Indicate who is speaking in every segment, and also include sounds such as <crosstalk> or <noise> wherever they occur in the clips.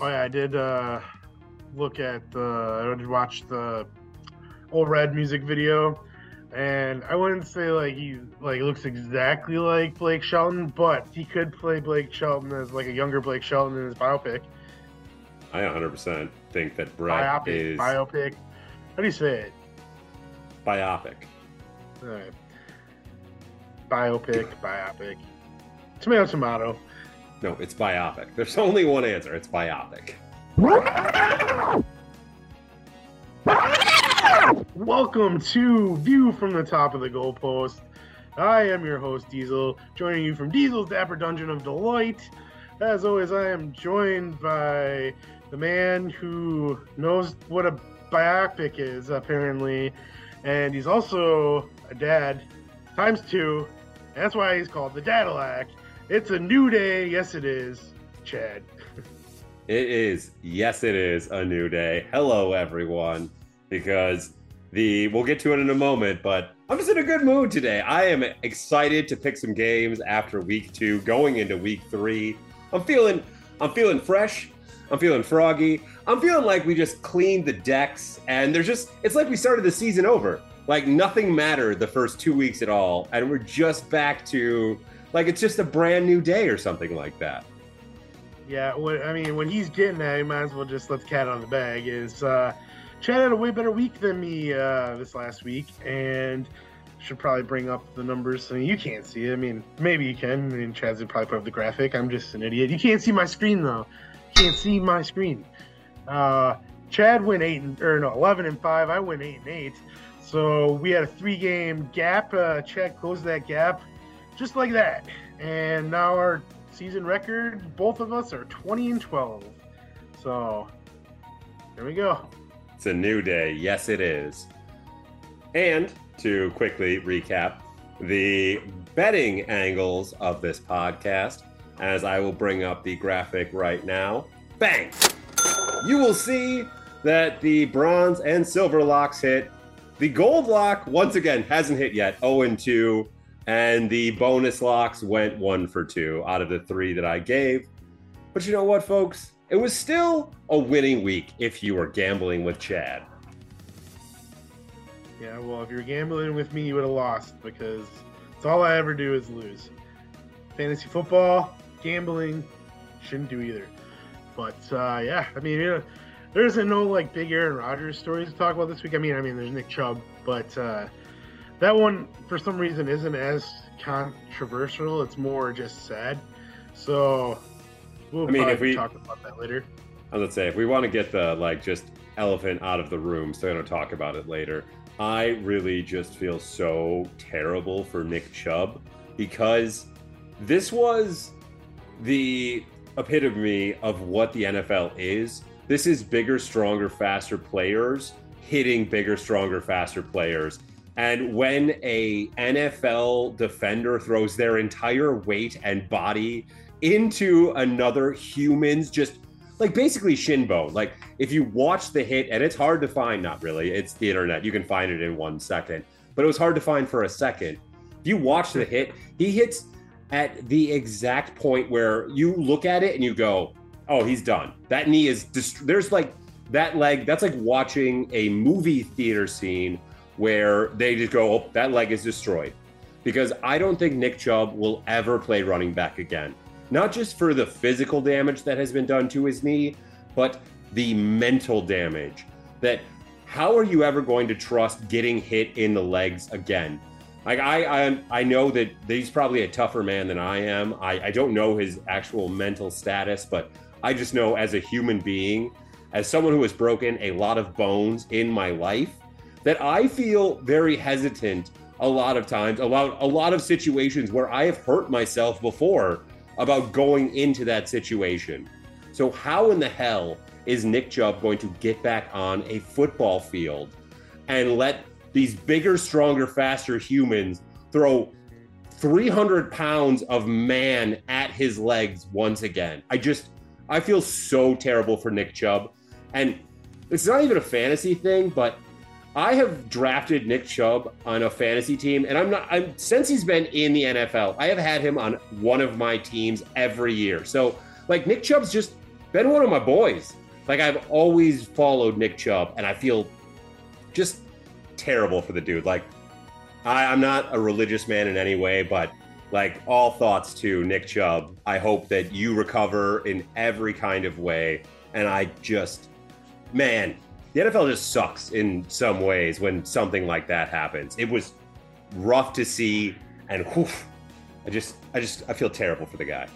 Speaker 1: Oh yeah, I did uh, look at the. I did watch the old red music video, and I wouldn't say like he like looks exactly like Blake Shelton, but he could play Blake Shelton as like a younger Blake Shelton in his biopic.
Speaker 2: I 100% think that Brett
Speaker 1: Biopic,
Speaker 2: is
Speaker 1: biopic. How do you say it?
Speaker 2: biopic.
Speaker 1: All right. Biopic, biopic. Tomato, tomato.
Speaker 2: No, it's biopic. There's only one answer. It's biopic.
Speaker 1: Welcome to View from the Top of the Goalpost. I am your host, Diesel, joining you from Diesel's Dapper Dungeon of Delight. As always, I am joined by the man who knows what a biopic is, apparently, and he's also a dad times two. That's why he's called the Dadillac. It's a new day. Yes, it is. Chad.
Speaker 2: It is. Yes, it is a new day. Hello, everyone. Because the we'll get to it in a moment, but I'm just in a good mood today. I am excited to pick some games after week two, going into week three. I'm feeling I'm feeling fresh. I'm feeling froggy. I'm feeling like we just cleaned the decks and there's just it's like we started the season over. Like nothing mattered the first two weeks at all, and we're just back to like it's just a brand new day or something like that.
Speaker 1: Yeah, I mean, when he's getting that, he might as well just let the cat out of the bag. Is uh, Chad had a way better week than me uh, this last week, and should probably bring up the numbers. I mean, you can't see it. I mean, maybe you can. I mean, Chad's probably put up the graphic. I'm just an idiot. You can't see my screen though. You can't see my screen. Uh, Chad went eight and or no, eleven and five. I went eight and eight. So we had a three-game gap. Uh, Chad closed that gap just like that, and now our season record, both of us are 20 and 12. So there we go.
Speaker 2: It's a new day. Yes, it is. And to quickly recap the betting angles of this podcast, as I will bring up the graphic right now. Bang! You will see that the bronze and silver locks hit. The gold lock, once again, hasn't hit yet 0 2 and the bonus locks went one for two out of the three that I gave. But you know what, folks? It was still a winning week if you were gambling with Chad.
Speaker 1: Yeah, well, if you're gambling with me, you would have lost because it's all I ever do is lose. Fantasy football, gambling, shouldn't do either. But uh, yeah, I mean, you know, there isn't no like big Aaron Rodgers stories to talk about this week. I mean, I mean, there's Nick Chubb, but uh, that one for some reason isn't as controversial. It's more just sad. So we'll
Speaker 2: I mean, if we
Speaker 1: talk about that later.
Speaker 2: I was gonna say if we want to get the like just elephant out of the room, so we don't talk about it later. I really just feel so terrible for Nick Chubb because this was the epitome of what the NFL is. This is bigger, stronger, faster players hitting bigger, stronger, faster players. And when a NFL defender throws their entire weight and body into another human's just like basically shin bone. Like if you watch the hit, and it's hard to find, not really, it's the internet. You can find it in one second, but it was hard to find for a second. If you watch the hit, he hits at the exact point where you look at it and you go, "Oh, he's done." That knee is dist- there's like that leg. That's like watching a movie theater scene where they just go, "Oh, that leg is destroyed." Because I don't think Nick Chubb will ever play running back again. Not just for the physical damage that has been done to his knee, but the mental damage. That how are you ever going to trust getting hit in the legs again? Like I, I, I know that he's probably a tougher man than I am. I, I don't know his actual mental status, but I just know as a human being, as someone who has broken a lot of bones in my life, that I feel very hesitant a lot of times about a lot of situations where I have hurt myself before about going into that situation. So how in the hell is Nick Chubb going to get back on a football field and let these bigger, stronger, faster humans throw 300 pounds of man at his legs once again? I just, I feel so terrible for Nick Chubb. And it's not even a fantasy thing, but I have drafted Nick Chubb on a fantasy team, and I'm not. I'm since he's been in the NFL, I have had him on one of my teams every year. So, like Nick Chubb's just been one of my boys. Like I've always followed Nick Chubb, and I feel just terrible for the dude. Like I, I'm not a religious man in any way, but like all thoughts to Nick Chubb. I hope that you recover in every kind of way. And I just, man, the NFL just sucks in some ways when something like that happens. It was rough to see, and whew, I just, I just, I feel terrible for the guy.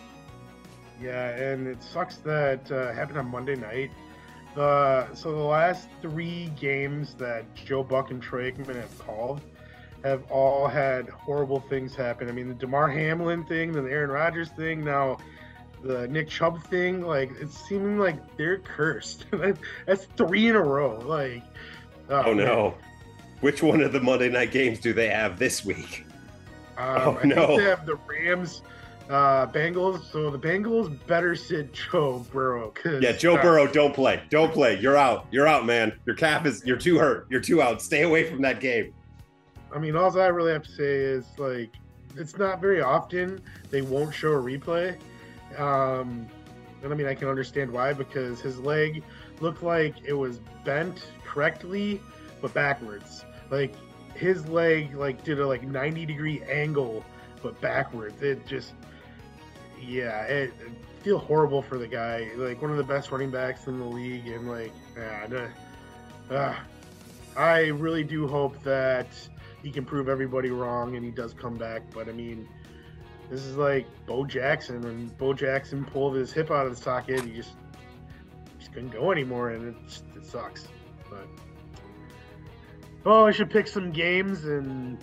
Speaker 1: Yeah, and it sucks that uh, happened on Monday night. The so the last three games that Joe Buck and Troy Aikman have called have all had horrible things happen. I mean, the Damar Hamlin thing, then the Aaron Rodgers thing, now the Nick Chubb thing. Like it's seeming like they're cursed. <laughs> That's three in a row. Like,
Speaker 2: oh, oh no, which one of the Monday night games do they have this week?
Speaker 1: Um, oh I no, they have the Rams. Uh, Bengals. So the Bengals better sit <laughs> Joe Burrow.
Speaker 2: yeah, Joe uh, Burrow, don't play. Don't play. You're out. You're out, man. Your calf is. You're too hurt. You're too out. Stay away from that game.
Speaker 1: I mean, all I really have to say is like, it's not very often they won't show a replay. Um, and I mean, I can understand why because his leg looked like it was bent correctly, but backwards. Like his leg like did a like 90 degree angle, but backwards. It just, yeah, it, it feel horrible for the guy. Like one of the best running backs in the league, and like, yeah, uh, I really do hope that he can prove everybody wrong and he does come back. But I mean, this is like Bo Jackson when Bo Jackson pulled his hip out of the socket. He just just couldn't go anymore, and it, it sucks. But oh, I should pick some games, and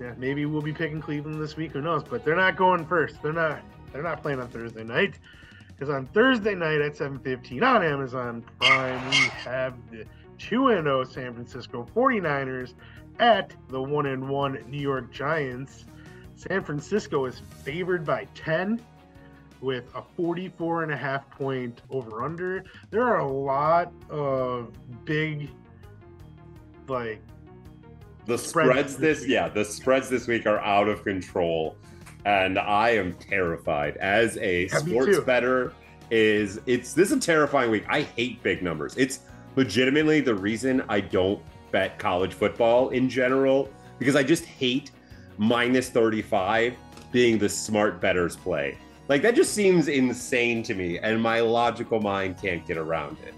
Speaker 1: yeah, maybe we'll be picking Cleveland this week. Who knows? But they're not going first. They're not. They're not playing on Thursday night because on Thursday night at 7:15 on Amazon Prime we have the 2 0 San Francisco 49ers at the 1 1 New York Giants. San Francisco is favored by 10 with a 44 and a half point over under. There are a lot of big like
Speaker 2: the spreads, spreads this yeah, the spreads this week are out of control and I am terrified as a yeah, sports better is it's this is a terrifying week. I hate big numbers. It's legitimately the reason I don't bet college football in general because I just hate minus 35 being the smart betters play. Like that just seems insane to me, and my logical mind can't get around it.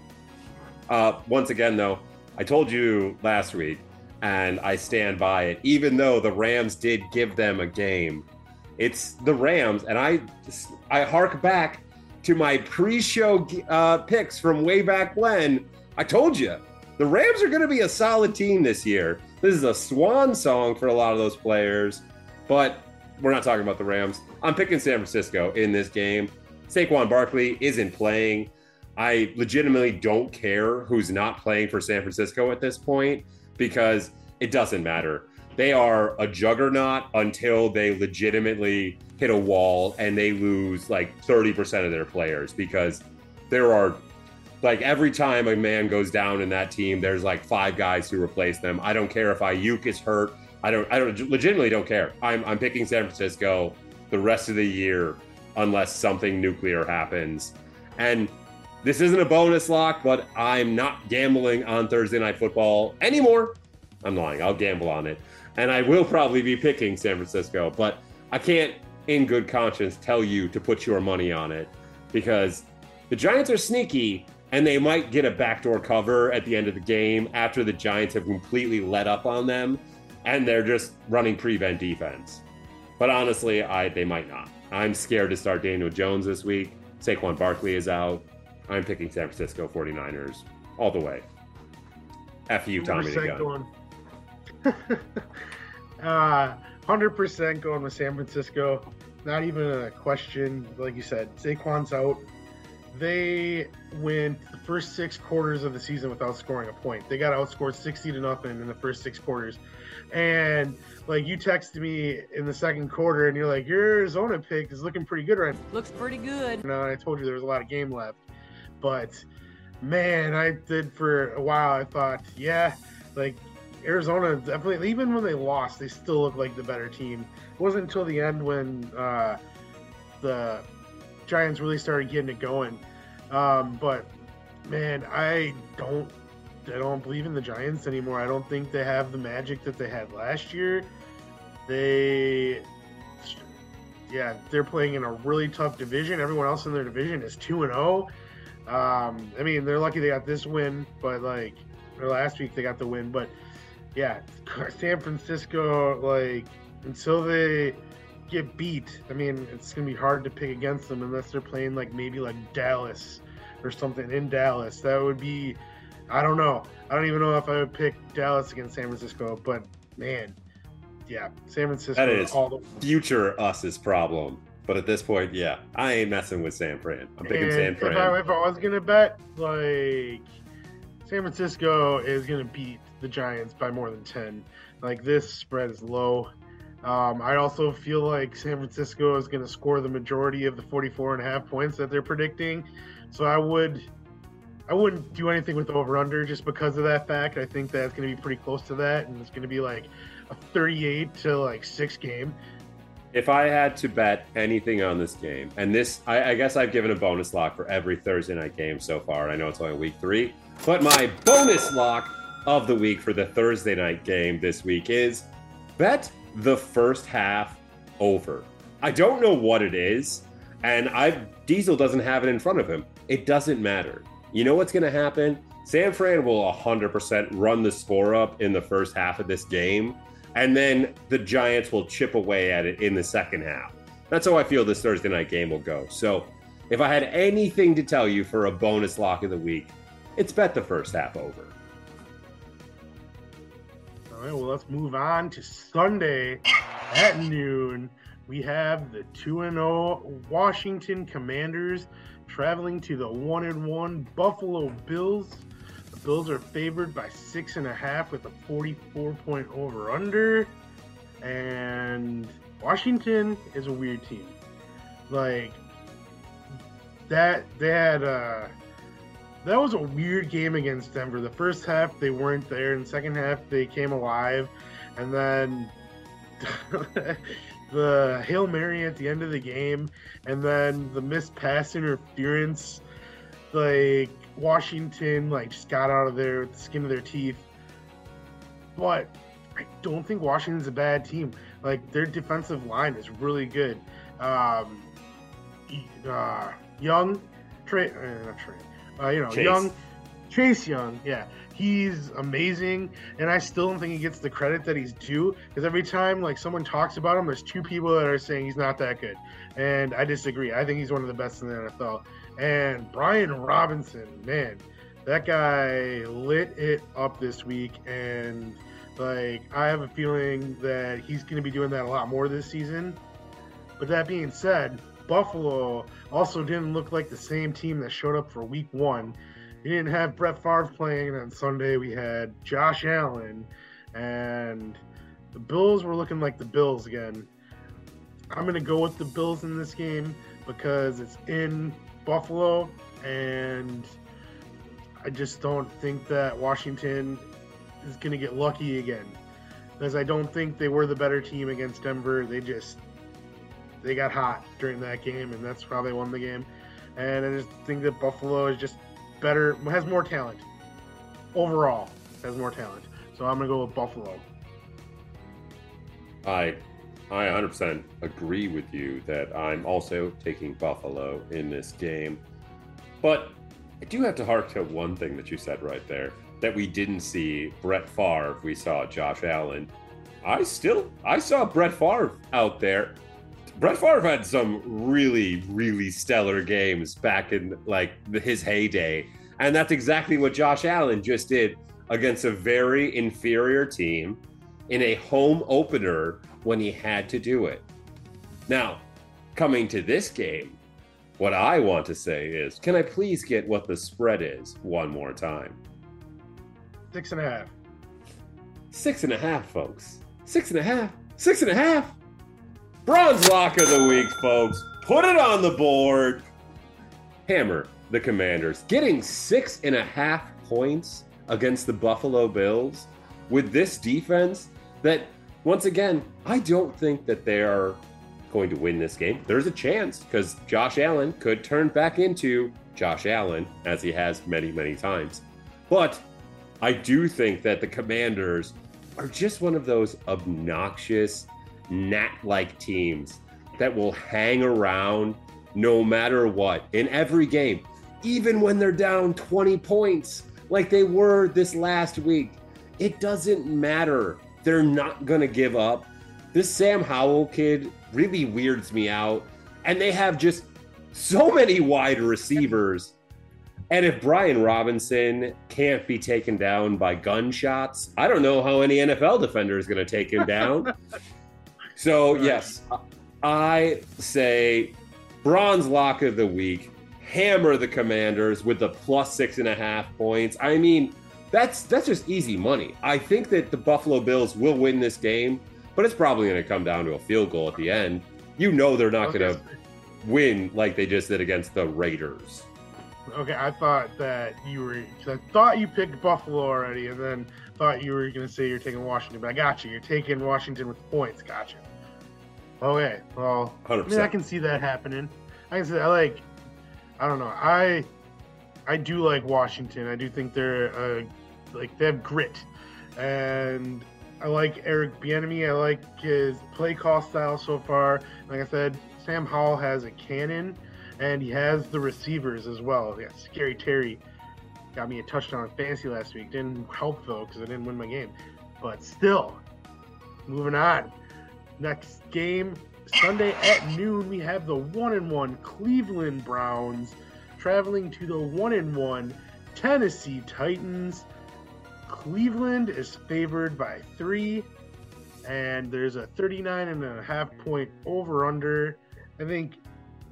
Speaker 2: Uh, once again, though, I told you last week, and I stand by it. Even though the Rams did give them a game, it's the Rams, and I I hark back to my pre-show uh, picks from way back when. I told you the Rams are going to be a solid team this year. This is a swan song for a lot of those players, but we're not talking about the Rams. I'm picking San Francisco in this game. Saquon Barkley isn't playing. I legitimately don't care who's not playing for San Francisco at this point because it doesn't matter. They are a juggernaut until they legitimately hit a wall and they lose like 30% of their players because there are like every time a man goes down in that team, there's like five guys who replace them. I don't care if Aiyuk is hurt. I don't. I don't legitimately don't care. I'm I'm picking San Francisco the rest of the year unless something nuclear happens. And this isn't a bonus lock, but I'm not gambling on Thursday night football anymore. I'm lying. I'll gamble on it, and I will probably be picking San Francisco, but I can't, in good conscience, tell you to put your money on it because the Giants are sneaky and they might get a backdoor cover at the end of the game after the Giants have completely let up on them and they're just running prevent defense. But honestly, I they might not. I'm scared to start Daniel Jones this week. Saquon Barkley is out. I'm picking San Francisco 49ers all the way. F you, Tommy
Speaker 1: Going. <laughs> uh, 100% going with San Francisco. Not even a question. Like you said, Saquon's out they went the first six quarters of the season without scoring a point. They got outscored 60 to nothing in the first six quarters. And like you texted me in the second quarter and you're like, your Arizona pick is looking pretty good right now.
Speaker 3: Looks pretty good.
Speaker 1: You know, I told you there was a lot of game left. But man, I did for a while. I thought, yeah, like Arizona definitely, even when they lost, they still look like the better team. It wasn't until the end when uh, the Giants really started getting it going Um, but man, I don't I don't believe in the Giants anymore. I don't think they have the magic that they had last year. They yeah, they're playing in a really tough division. Everyone else in their division is 2 and 0. Um, I mean, they're lucky they got this win, but like last week they got the win, but yeah, San Francisco like until they get beat, I mean, it's gonna be hard to pick against them unless they're playing like maybe like Dallas or something in Dallas. That would be, I don't know. I don't even know if I would pick Dallas against San Francisco, but man, yeah, San Francisco.
Speaker 2: That is all the future us's problem. But at this point, yeah, I ain't messing with San Fran. I'm picking and San Fran.
Speaker 1: If I, if I was gonna bet, like San Francisco is gonna beat the Giants by more than ten. Like this spread is low. Um, I also feel like San Francisco is going to score the majority of the 44 and a half points that they're predicting. So I would I wouldn't do anything with over under just because of that fact. I think that's going to be pretty close to that and it's going to be like a 38 to like 6 game.
Speaker 2: If I had to bet anything on this game, and this, I, I guess I've given a bonus lock for every Thursday night game so far. I know it's only week three, but my bonus lock of the week for the Thursday night game this week is bet the first half over. I don't know what it is, and I Diesel doesn't have it in front of him. It doesn't matter. You know what's going to happen? San Fran will 100% run the score up in the first half of this game, and then the Giants will chip away at it in the second half. That's how I feel this Thursday night game will go. So, if I had anything to tell you for a bonus lock of the week, it's bet the first half over.
Speaker 1: All right, well, let's move on to Sunday at noon. We have the 2 0 Washington Commanders traveling to the 1 1 Buffalo Bills. The Bills are favored by 6.5 with a 44 point over under. And Washington is a weird team. Like, that, they had, uh, that was a weird game against Denver. The first half they weren't there, and the second half they came alive, and then <laughs> the hail mary at the end of the game, and then the missed pass interference. Like Washington, like just got out of there with the skin of their teeth. But I don't think Washington's a bad team. Like their defensive line is really good. Um, uh, young, Trey, uh, not Trey uh, you know, Chase. Young, Chase Young, yeah, he's amazing, and I still don't think he gets the credit that he's due. Because every time like someone talks about him, there's two people that are saying he's not that good, and I disagree. I think he's one of the best in the NFL. And Brian Robinson, man, that guy lit it up this week, and like I have a feeling that he's going to be doing that a lot more this season. But that being said, Buffalo also didn't look like the same team that showed up for week one. We didn't have Brett Favre playing and on Sunday. We had Josh Allen, and the Bills were looking like the Bills again. I'm going to go with the Bills in this game because it's in Buffalo, and I just don't think that Washington is going to get lucky again. Because I don't think they were the better team against Denver. They just they got hot during that game, and that's how they won the game. And I just think that Buffalo is just better, has more talent overall, has more talent. So I'm gonna go with Buffalo.
Speaker 2: I, I 100% agree with you that I'm also taking Buffalo in this game, but I do have to hark to one thing that you said right there that we didn't see Brett Favre, we saw Josh Allen. I still I saw Brett Favre out there Brett Favre had some really, really stellar games back in like his heyday, and that's exactly what Josh Allen just did against a very inferior team in a home opener when he had to do it. Now, coming to this game, what I want to say is, can I please get what the spread is one more time?
Speaker 1: Six and a half.
Speaker 2: Six and a half, folks. Six and a half. Six and a half. Bronze Lock of the Week, folks. Put it on the board. Hammer the Commanders, getting six and a half points against the Buffalo Bills with this defense that, once again, I don't think that they are going to win this game. There's a chance because Josh Allen could turn back into Josh Allen, as he has many, many times. But I do think that the Commanders are just one of those obnoxious, gnat like teams that will hang around no matter what in every game, even when they're down 20 points, like they were this last week. It doesn't matter. They're not going to give up. This Sam Howell kid really weirds me out. And they have just so many wide receivers. And if Brian Robinson can't be taken down by gunshots, I don't know how any NFL defender is going to take him down. <laughs> so, yes, I say bronze lock of the week, hammer the commanders with the plus six and a half points. I mean, that's that's just easy money. I think that the Buffalo Bills will win this game, but it's probably going to come down to a field goal at the end. You know they're not going to win like they just did against the Raiders.
Speaker 1: Okay, I thought that you were. I thought you picked Buffalo already, and then thought you were going to say you're taking Washington. But I got you. You're taking Washington with points. Gotcha. Okay, well, 100%. I mean, I can see that happening. I can see. That. I like. I don't know. I I do like Washington. I do think they're uh, like they have grit, and I like Eric Bieniemy. I like his play call style so far. Like I said, Sam Howell has a cannon, and he has the receivers as well. Yeah, Scary Terry got me a touchdown in fantasy last week. Didn't help though because I didn't win my game, but still, moving on. Next game Sunday at noon, we have the one and one Cleveland Browns traveling to the one and one Tennessee Titans. Cleveland is favored by three, and there's a 39 and a half point over under. I think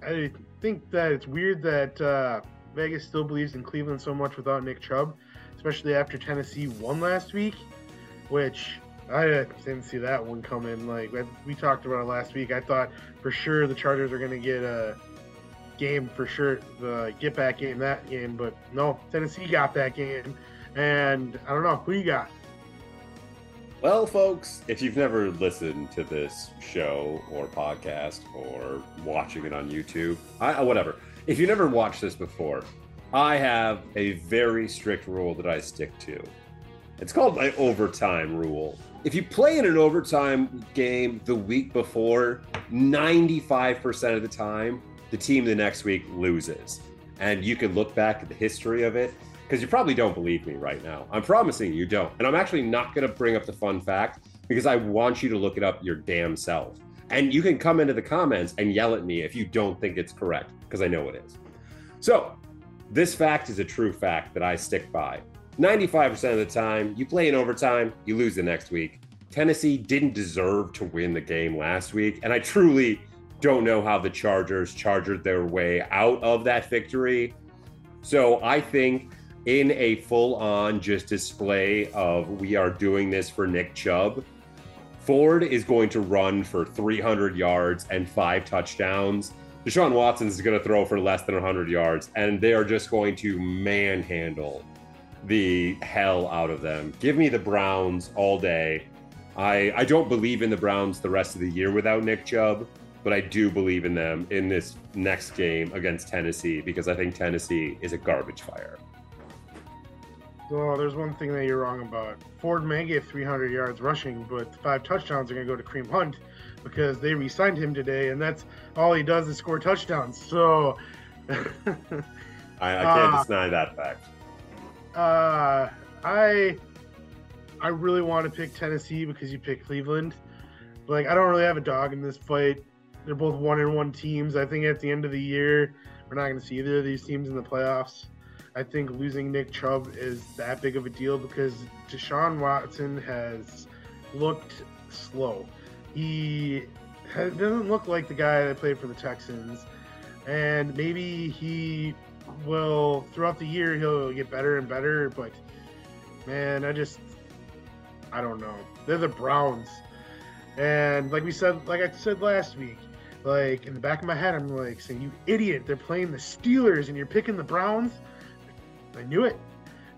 Speaker 1: I think that it's weird that uh, Vegas still believes in Cleveland so much without Nick Chubb, especially after Tennessee won last week, which I didn't see that one coming. Like we talked about it last week, I thought for sure the Chargers are going to get a game for sure, the get back game that game, but no, Tennessee got that game, and I don't know who you got.
Speaker 2: Well, folks, if you've never listened to this show or podcast or watching it on YouTube, I, whatever, if you never watched this before, I have a very strict rule that I stick to. It's called my overtime rule. If you play in an overtime game the week before, 95% of the time, the team the next week loses. And you can look back at the history of it because you probably don't believe me right now. I'm promising you don't. And I'm actually not going to bring up the fun fact because I want you to look it up your damn self. And you can come into the comments and yell at me if you don't think it's correct because I know it is. So, this fact is a true fact that I stick by. 95% of the time, you play in overtime, you lose the next week. Tennessee didn't deserve to win the game last week, and I truly don't know how the Chargers charged their way out of that victory. So I think in a full on just display of we are doing this for Nick Chubb, Ford is going to run for 300 yards and five touchdowns. Deshaun Watson is going to throw for less than 100 yards, and they are just going to manhandle the hell out of them. Give me the Browns all day. I I don't believe in the Browns the rest of the year without Nick Chubb, but I do believe in them in this next game against Tennessee because I think Tennessee is a garbage fire.
Speaker 1: Well, there's one thing that you're wrong about. Ford may get 300 yards rushing, but five touchdowns are going to go to Kareem Hunt because they re-signed him today, and that's all he does is score touchdowns. So <laughs>
Speaker 2: I, I, can't uh, deny that fact.
Speaker 1: Uh, I I really want to pick Tennessee because you pick Cleveland. Like I don't really have a dog in this fight. They're both one and one teams. I think at the end of the year, we're not going to see either of these teams in the playoffs. I think losing Nick Chubb is that big of a deal because Deshaun Watson has looked slow. He doesn't look like the guy that played for the Texans, and maybe he will throughout the year he'll get better and better. But man, I just I don't know. They're the Browns, and like we said, like I said last week, like in the back of my head, I'm like saying, "You idiot! They're playing the Steelers, and you're picking the Browns." I knew it.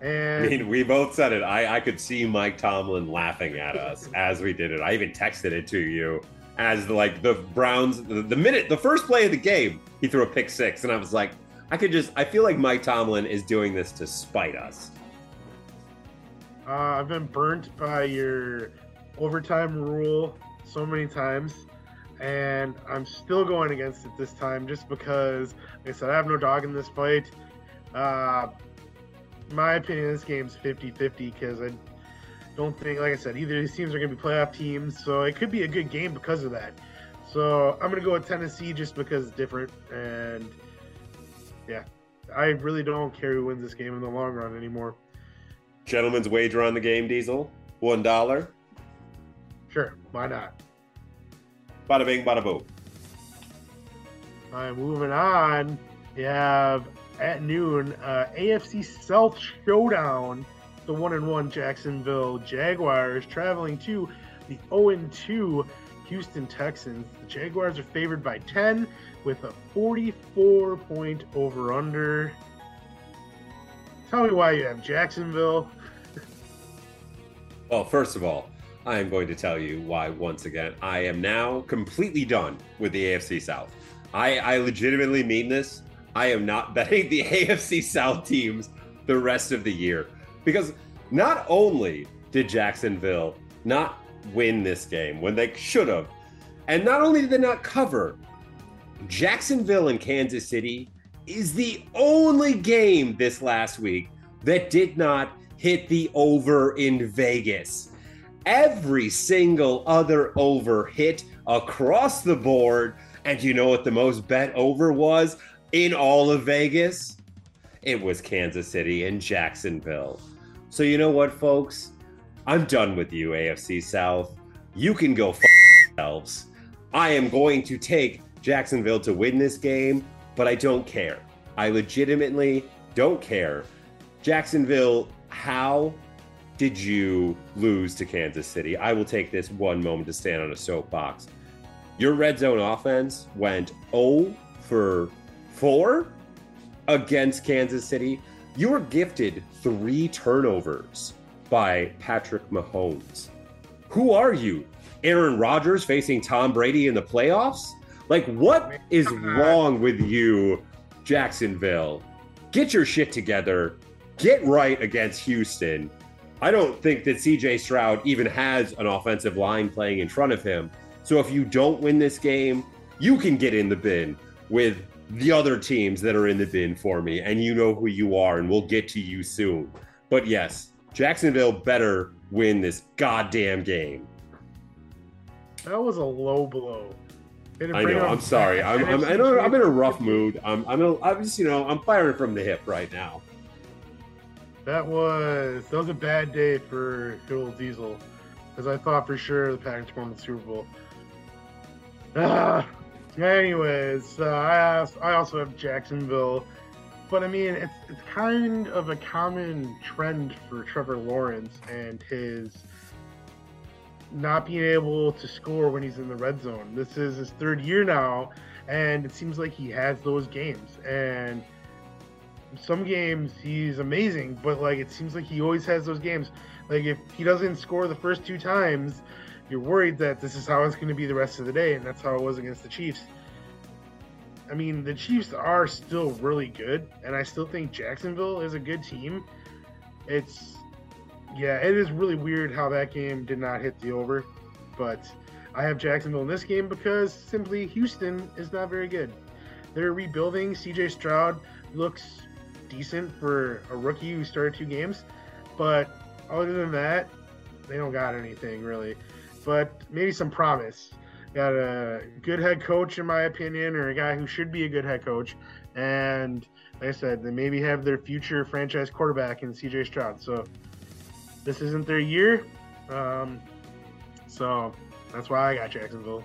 Speaker 1: And
Speaker 2: I mean, we both said it. I, I could see Mike Tomlin laughing at us <laughs> as we did it. I even texted it to you as the, like the Browns the, the minute the first play of the game, he threw a pick six, and I was like, I could just I feel like Mike Tomlin is doing this to spite us.
Speaker 1: Uh, I've been burnt by your overtime rule so many times, and I'm still going against it this time just because, like I said, I have no dog in this fight. Uh, my opinion, this game's 50 50 because I don't think, like I said, either these teams are going to be playoff teams, so it could be a good game because of that. So I'm going to go with Tennessee just because it's different, and yeah, I really don't care who wins this game in the long run anymore.
Speaker 2: Gentlemen's wager on the game, Diesel. One dollar.
Speaker 1: Sure, why not?
Speaker 2: Bada bing, bada boom.
Speaker 1: All right, moving on. You have at noon uh, AFC South showdown. The one and one Jacksonville Jaguars traveling to the 0 and 2 Houston Texans. The Jaguars are favored by 10 with a 44 point over under. Tell me why you have Jacksonville.
Speaker 2: well, first of all, I am going to tell you why once again I am now completely done with the AFC South. I, I legitimately mean this. I am not <laughs> betting the AFC South teams the rest of the year because not only did Jacksonville not win this game when they should have, and not only did they not cover, Jacksonville and Kansas City is the only game this last week that did not hit the over in Vegas. Every single other over hit across the board. And you know what the most bet over was in all of Vegas? It was Kansas City and Jacksonville. So, you know what, folks? I'm done with you, AFC South. You can go f yourselves. I am going to take Jacksonville to win this game, but I don't care. I legitimately don't care. Jacksonville, how did you lose to Kansas City? I will take this one moment to stand on a soapbox. Your red zone offense went 0 for 4 against Kansas City. You were gifted three turnovers by Patrick Mahomes. Who are you? Aaron Rodgers facing Tom Brady in the playoffs? Like, what is wrong with you, Jacksonville? Get your shit together. Get right against Houston. I don't think that CJ Stroud even has an offensive line playing in front of him. So if you don't win this game, you can get in the bin with the other teams that are in the bin for me, and you know who you are, and we'll get to you soon. But yes, Jacksonville better win this goddamn game.
Speaker 1: That was a low blow. <laughs>
Speaker 2: I know. I'm sorry. I'm, I'm, in a, I'm in a rough mood. I'm I'm, a, I'm just you know I'm firing from the hip right now.
Speaker 1: That was that was a bad day for Phil Diesel, because I thought for sure the Packers won the Super Bowl. Ah, <sighs> anyways, uh, I I also have Jacksonville, but I mean it's it's kind of a common trend for Trevor Lawrence and his not being able to score when he's in the red zone. This is his third year now, and it seems like he has those games. And some games he's amazing, but like it seems like he always has those games. Like if he doesn't score the first two times, you're worried that this is how it's going to be the rest of the day, and that's how it was against the Chiefs. I mean, the Chiefs are still really good, and I still think Jacksonville is a good team. It's yeah, it is really weird how that game did not hit the over, but I have Jacksonville in this game because simply Houston is not very good. They're rebuilding. CJ Stroud looks decent for a rookie who started two games, but other than that, they don't got anything really. But maybe some promise. Got a good head coach, in my opinion, or a guy who should be a good head coach. And like I said, they maybe have their future franchise quarterback in CJ Stroud. So this isn't their year. Um, so that's why I got Jacksonville.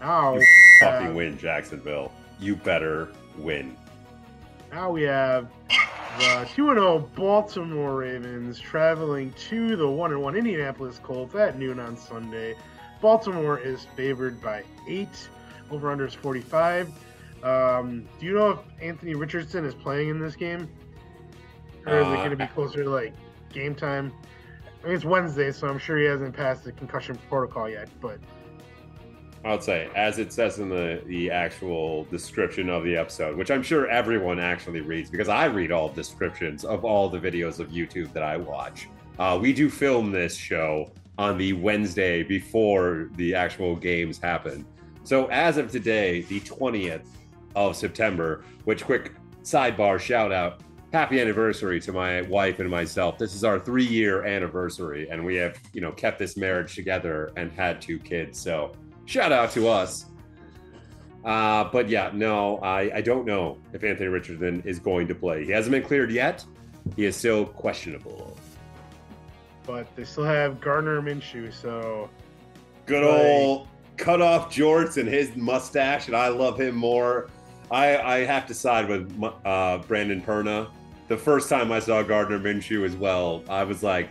Speaker 2: Now, you fucking uh, win, Jacksonville. You better win.
Speaker 1: Now we have the 2 0 Baltimore Ravens traveling to the 1 1 Indianapolis Colts at noon on Sunday. Baltimore is favored by 8. Over under is 45. Um, do you know if Anthony Richardson is playing in this game? Or is uh, it going to be closer to like game time. I mean, it's Wednesday, so I'm sure he hasn't passed the concussion protocol yet. But
Speaker 2: I would say, as it says in the, the actual description of the episode, which I'm sure everyone actually reads because I read all descriptions of all the videos of YouTube that I watch. Uh, we do film this show on the Wednesday before the actual games happen. So as of today, the 20th of September, which quick sidebar shout out, happy anniversary to my wife and myself. This is our three year anniversary, and we have, you know, kept this marriage together and had two kids. So shout out to us. Uh, but yeah, no, I, I don't know if Anthony Richardson is going to play. He hasn't been cleared yet. He is still questionable.
Speaker 1: But they still have Gardner Minshew, so
Speaker 2: good old cut off jorts and his mustache, and I love him more. I, I have to side with uh, Brandon Perna. The first time I saw Gardner Minshew as well, I was like,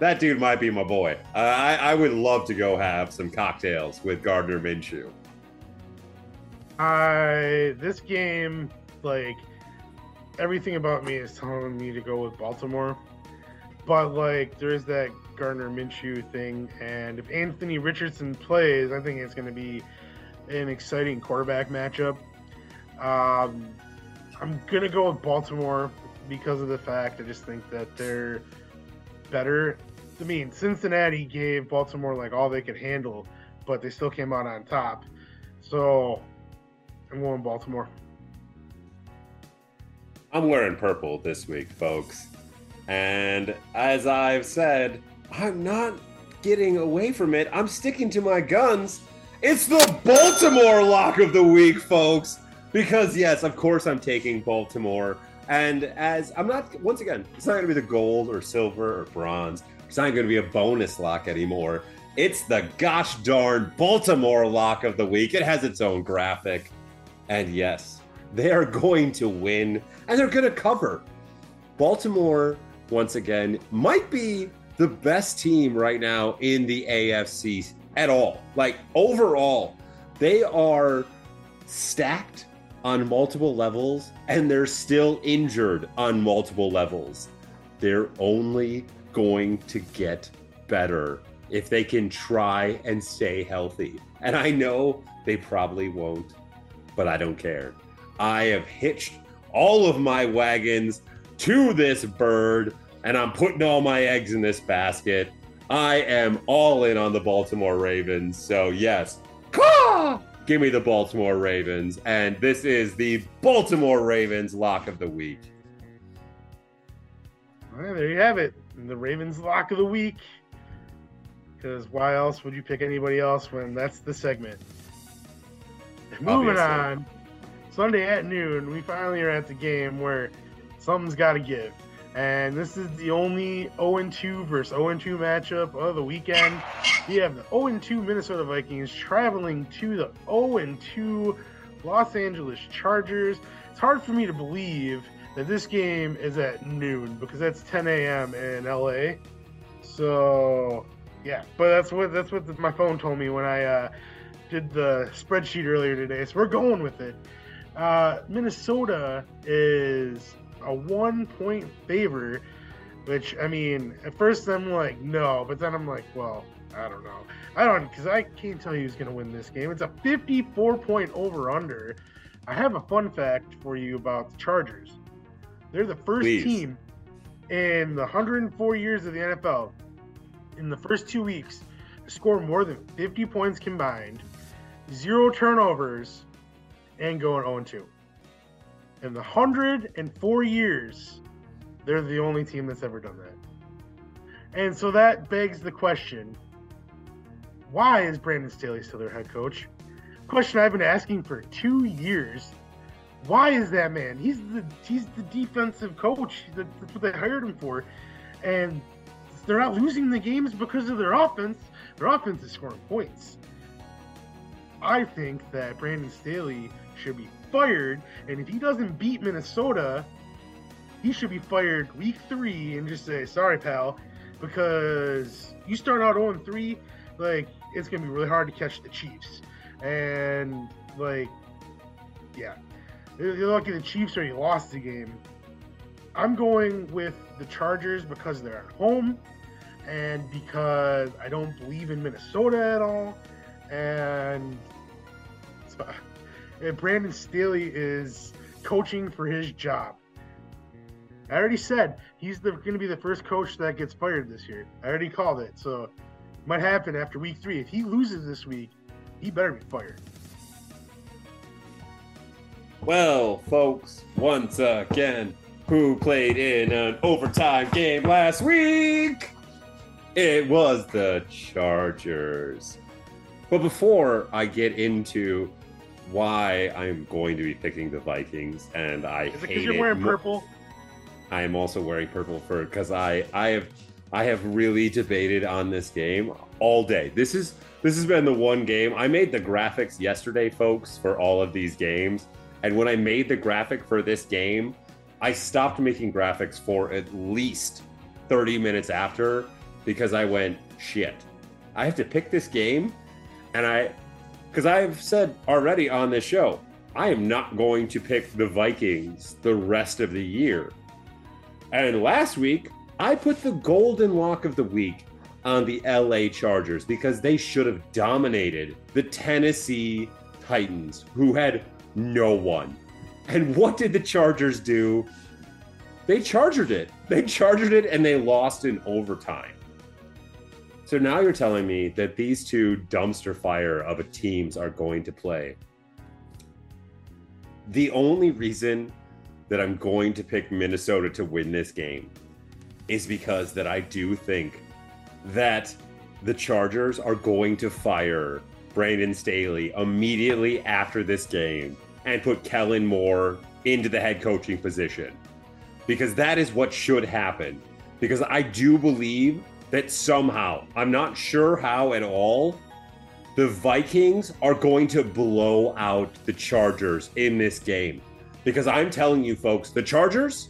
Speaker 2: that dude might be my boy. I, I would love to go have some cocktails with Gardner Minshew.
Speaker 1: I this game, like everything about me is telling me to go with Baltimore, but like there's that Gardner Minshew thing, and if Anthony Richardson plays, I think it's going to be an exciting quarterback matchup. Um, I'm gonna go with Baltimore because of the fact I just think that they're better. I mean, Cincinnati gave Baltimore like all they could handle, but they still came out on top. So I'm going Baltimore.
Speaker 2: I'm wearing purple this week, folks. And as I've said, I'm not getting away from it. I'm sticking to my guns. It's the Baltimore lock of the week, folks. Because, yes, of course, I'm taking Baltimore. And as I'm not, once again, it's not going to be the gold or silver or bronze. It's not going to be a bonus lock anymore. It's the gosh darn Baltimore lock of the week. It has its own graphic. And yes, they are going to win and they're going to cover. Baltimore, once again, might be the best team right now in the AFC at all. Like overall, they are stacked on multiple levels and they're still injured on multiple levels. They're only going to get better if they can try and stay healthy. And I know they probably won't, but I don't care. I have hitched all of my wagons to this bird and I'm putting all my eggs in this basket. I am all in on the Baltimore Ravens. So, yes, caw! Give me the Baltimore Ravens. And this is the Baltimore Ravens lock of the week.
Speaker 1: Well, there you have it. The Ravens lock of the week. Because why else would you pick anybody else when that's the segment? Moving on. Sunday at noon, we finally are at the game where something's got to give. And this is the only 0-2 versus 0-2 matchup of the weekend. We have the 0-2 Minnesota Vikings traveling to the 0-2 Los Angeles Chargers. It's hard for me to believe that this game is at noon because that's 10 a.m. in LA. So yeah, but that's what that's what my phone told me when I uh, did the spreadsheet earlier today. So we're going with it. Uh, Minnesota is a one point favor, which I mean, at first I'm like, no, but then I'm like, well, I don't know. I don't, because I can't tell you who's going to win this game. It's a 54 point over under. I have a fun fact for you about the Chargers. They're the first Please. team in the 104 years of the NFL in the first two weeks to score more than 50 points combined, zero turnovers, and going 0 2 in the 104 years, they're the only team that's ever done that. And so that begs the question why is Brandon Staley still their head coach? Question I've been asking for two years. Why is that man? He's the he's the defensive coach. That's what they hired him for, and they're not losing the games because of their offense. Their offense is scoring points. I think that Brandon Staley should be fired. And if he doesn't beat Minnesota, he should be fired week three and just say, sorry, pal, because you start out 0 3, like, it's going to be really hard to catch the Chiefs. And, like, yeah. You're lucky the Chiefs already lost the game. I'm going with the Chargers because they're at home and because I don't believe in Minnesota at all. and, and Brandon Staley is coaching for his job. I already said he's going to be the first coach that gets fired this year. I already called it, so might happen after week three. If he loses this week, he better be fired.
Speaker 2: Well, folks, once again, who played in an overtime game last week? It was the Chargers. But before I get into why I'm going to be picking the Vikings, and I
Speaker 1: Is it because you're wearing purple?
Speaker 2: I am also wearing purple for because I I have I have really debated on this game all day. This is this has been the one game I made the graphics yesterday, folks, for all of these games. And when I made the graphic for this game, I stopped making graphics for at least 30 minutes after because I went, shit. I have to pick this game and I because I've said already on this show, I am not going to pick the Vikings the rest of the year. And last week, I put the golden lock of the week on the LA Chargers because they should have dominated the Tennessee Titans, who had no one. And what did the Chargers do? They charged it. They <laughs> charged it and they lost in overtime. So now you're telling me that these two dumpster fire of a teams are going to play. The only reason that I'm going to pick Minnesota to win this game is because that I do think that the Chargers are going to fire Brandon Staley immediately after this game and put Kellen Moore into the head coaching position. Because that is what should happen. Because I do believe that somehow, I'm not sure how at all, the Vikings are going to blow out the Chargers in this game. Because I'm telling you, folks, the Chargers,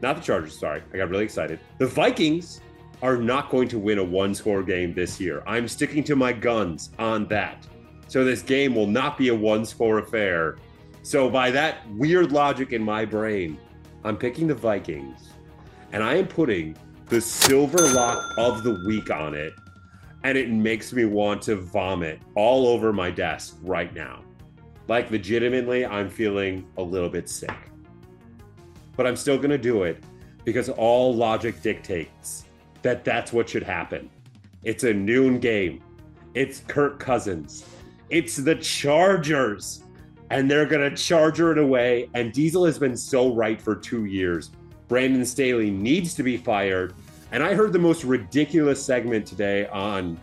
Speaker 2: not the Chargers, sorry, I got really excited. The Vikings are not going to win a one score game this year. I'm sticking to my guns on that. So this game will not be a one score affair. So, by that weird logic in my brain, I'm picking the Vikings and I am putting the silver lock of the week on it. And it makes me want to vomit all over my desk right now. Like, legitimately, I'm feeling a little bit sick. But I'm still going to do it because all logic dictates that that's what should happen. It's a noon game. It's Kirk Cousins. It's the Chargers. And they're going to charger it away. And Diesel has been so right for two years. Brandon Staley needs to be fired. And I heard the most ridiculous segment today on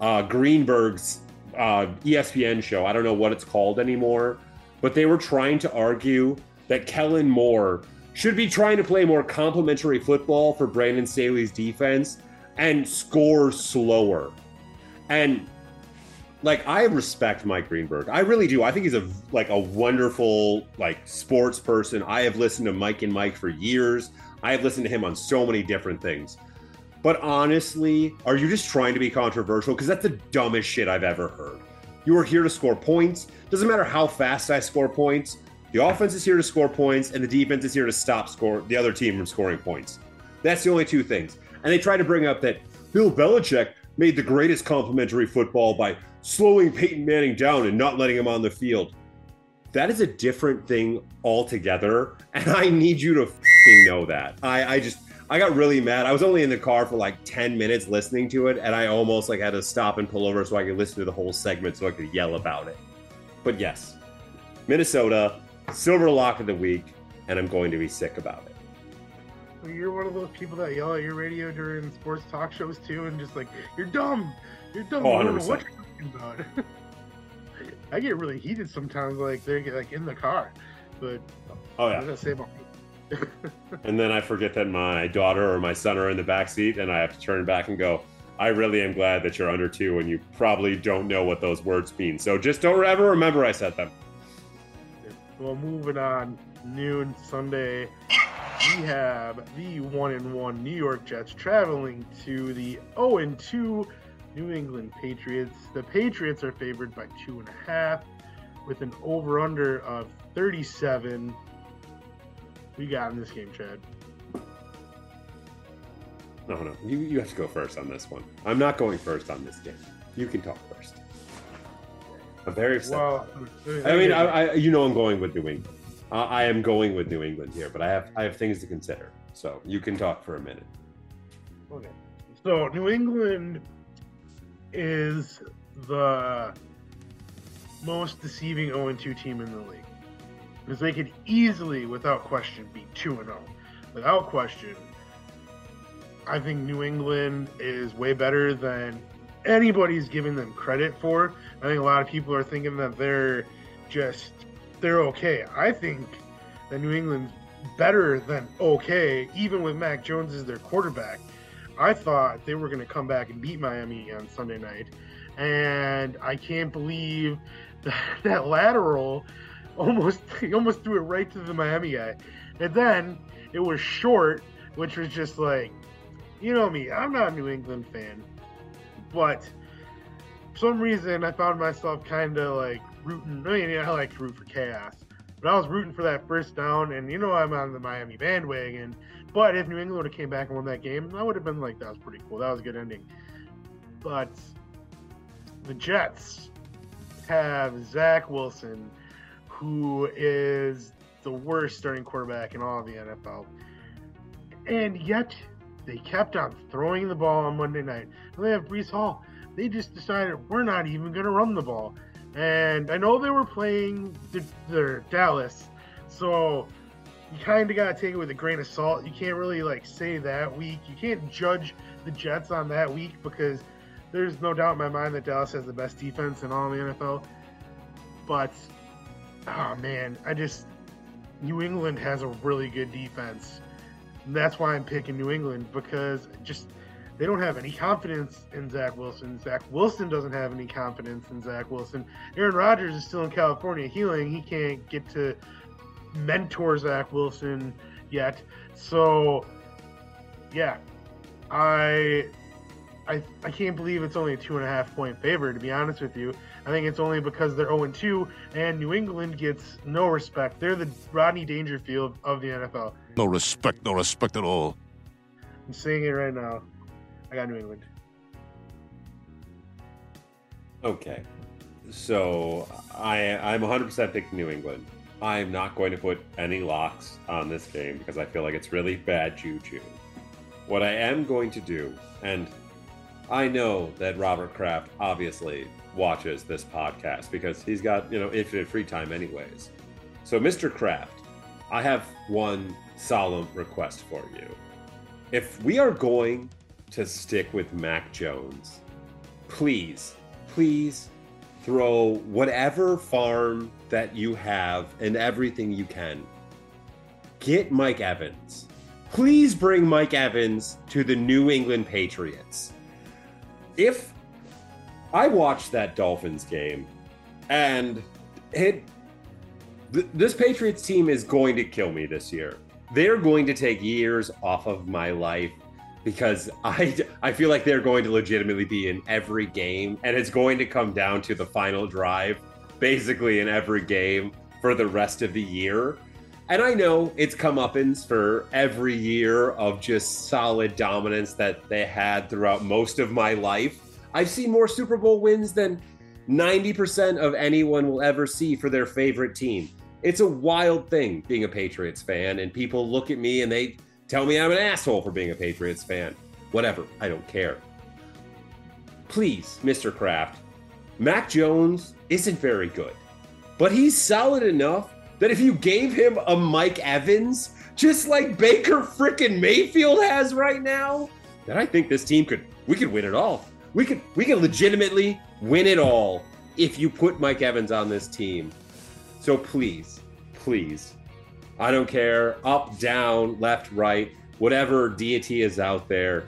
Speaker 2: uh, Greenberg's uh, ESPN show. I don't know what it's called anymore, but they were trying to argue that Kellen Moore should be trying to play more complementary football for Brandon Staley's defense and score slower. And like I respect Mike Greenberg. I really do. I think he's a like a wonderful like sports person. I have listened to Mike and Mike for years. I have listened to him on so many different things. But honestly, are you just trying to be controversial? Because that's the dumbest shit I've ever heard. You are here to score points. Doesn't matter how fast I score points. The offense is here to score points, and the defense is here to stop score the other team from scoring points. That's the only two things. And they try to bring up that Bill Belichick made the greatest complementary football by slowing Peyton Manning down and not letting him on the field. That is a different thing altogether, and I need you to know that. I, I just I got really mad. I was only in the car for like 10 minutes listening to it, and I almost like had to stop and pull over so I could listen to the whole segment so I could yell about it. But yes, Minnesota, silver lock of the week, and I'm going to be sick about it.
Speaker 1: You're one of those people that yell at your radio during sports talk shows too, and just like, "You're dumb, you're dumb."
Speaker 2: Oh,
Speaker 1: you don't know
Speaker 2: 100%.
Speaker 1: what you're talking about. <laughs> I get really heated sometimes, like they get like in the car, but
Speaker 2: Oh yeah.
Speaker 1: I say about? <laughs>
Speaker 2: And then I forget that my daughter or my son are in the back seat, and I have to turn back and go. I really am glad that you're under two, and you probably don't know what those words mean. So just don't ever remember I said them.
Speaker 1: Well, moving on, noon Sunday, we have the one and one New York Jets traveling to the 0 and 2 New England Patriots. The Patriots are favored by two and a half with an over under of 37. We got in this game, Chad.
Speaker 2: No, no, you, you have to go first on this one. I'm not going first on this game. You can talk first. I'm very upset.
Speaker 1: Well,
Speaker 2: I mean, I, I, you know, I'm going with New England. I, I am going with New England here, but I have I have things to consider. So you can talk for a minute.
Speaker 1: Okay. So New England is the most deceiving 0-2 team in the league. Because they could easily, without question, be 2-0. Without question, I think New England is way better than anybody's giving them credit for. I think a lot of people are thinking that they're just they're okay. I think that New England's better than okay, even with Mac Jones as their quarterback. I thought they were going to come back and beat Miami on Sunday night, and I can't believe that, <laughs> that lateral almost <laughs> almost threw it right to the Miami guy, and then it was short, which was just like, you know me, I'm not a New England fan, but for some reason I found myself kind of like rooting. I mean, I like to root for chaos, but I was rooting for that first down, and you know I'm on the Miami bandwagon. But if New England would have came back and won that game, I would have been like, that was pretty cool. That was a good ending. But the Jets have Zach Wilson, who is the worst starting quarterback in all of the NFL. And yet they kept on throwing the ball on Monday night. And they have Breece Hall. They just decided we're not even going to run the ball. And I know they were playing their Dallas, so you kind of got to take it with a grain of salt. You can't really like say that week. You can't judge the Jets on that week because there's no doubt in my mind that Dallas has the best defense in all the NFL. But oh man, I just New England has a really good defense. And that's why I'm picking New England because just they don't have any confidence in Zach Wilson. Zach Wilson doesn't have any confidence in Zach Wilson. Aaron Rodgers is still in California healing. He can't get to mentor Zach Wilson yet. So, yeah, I, I, I can't believe it's only a two and a half point favor. To be honest with you, I think it's only because they're 0 2, and New England gets no respect. They're the Rodney Dangerfield of the NFL.
Speaker 3: No respect, no respect at all.
Speaker 1: I'm saying it right now. I got New England.
Speaker 2: Okay, so I I'm 100% picking New England. I'm not going to put any locks on this game because I feel like it's really bad juju. What I am going to do, and I know that Robert Kraft obviously watches this podcast because he's got, you know, infinite free time anyways. So, Mr. Kraft, I have one solemn request for you. If we are going to stick with Mac Jones, please, please throw whatever farm that you have and everything you can. Get Mike Evans. Please bring Mike Evans to the New England Patriots. If I watched that Dolphins game and it th- this Patriots team is going to kill me this year. They're going to take years off of my life because I I feel like they're going to legitimately be in every game, and it's going to come down to the final drive, basically in every game for the rest of the year. And I know it's comeuppance for every year of just solid dominance that they had throughout most of my life. I've seen more Super Bowl wins than 90% of anyone will ever see for their favorite team. It's a wild thing being a Patriots fan, and people look at me and they Tell me I'm an asshole for being a Patriots fan. Whatever, I don't care. Please, Mr. Kraft, Mac Jones isn't very good, but he's solid enough that if you gave him a Mike Evans, just like Baker frickin' Mayfield has right now, then I think this team could we could win it all. We could we could legitimately win it all if you put Mike Evans on this team. So please, please I don't care. Up, down, left, right, whatever deity is out there.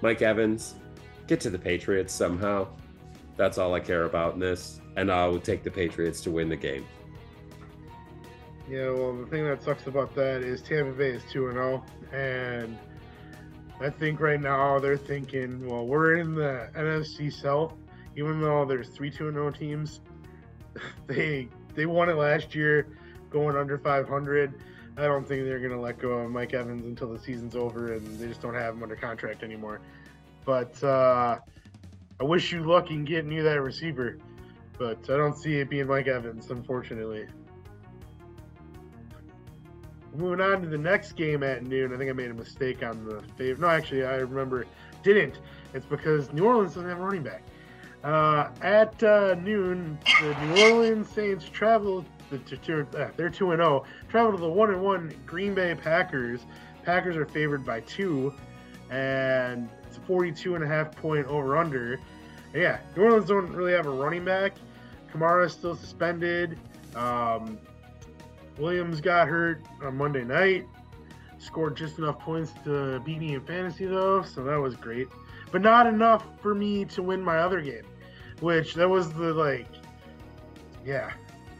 Speaker 2: Mike Evans, get to the Patriots somehow. That's all I care about in this. And I will take the Patriots to win the game.
Speaker 1: Yeah, well, the thing that sucks about that is Tampa Bay is 2 0. And I think right now they're thinking, well, we're in the NFC South. Even though there's three 2 0 teams, <laughs> they they won it last year going under 500. I don't think they're going to let go of Mike Evans until the season's over and they just don't have him under contract anymore. But uh, I wish you luck in getting you that receiver but I don't see it being Mike Evans, unfortunately. Moving on to the next game at noon. I think I made a mistake on the favorite. No, actually, I remember didn't. It's because New Orleans doesn't have a running back. Uh, at uh, noon, the New Orleans Saints travel to, to uh, they're two and zero. Travel to the one and one Green Bay Packers. Packers are favored by two, and it's a 42 and a half point over under. yeah, New Orleans don't really have a running back. Kamara is still suspended. Um, Williams got hurt on Monday night. Scored just enough points to beat me in fantasy though, so that was great. But not enough for me to win my other game, which that was the like, yeah,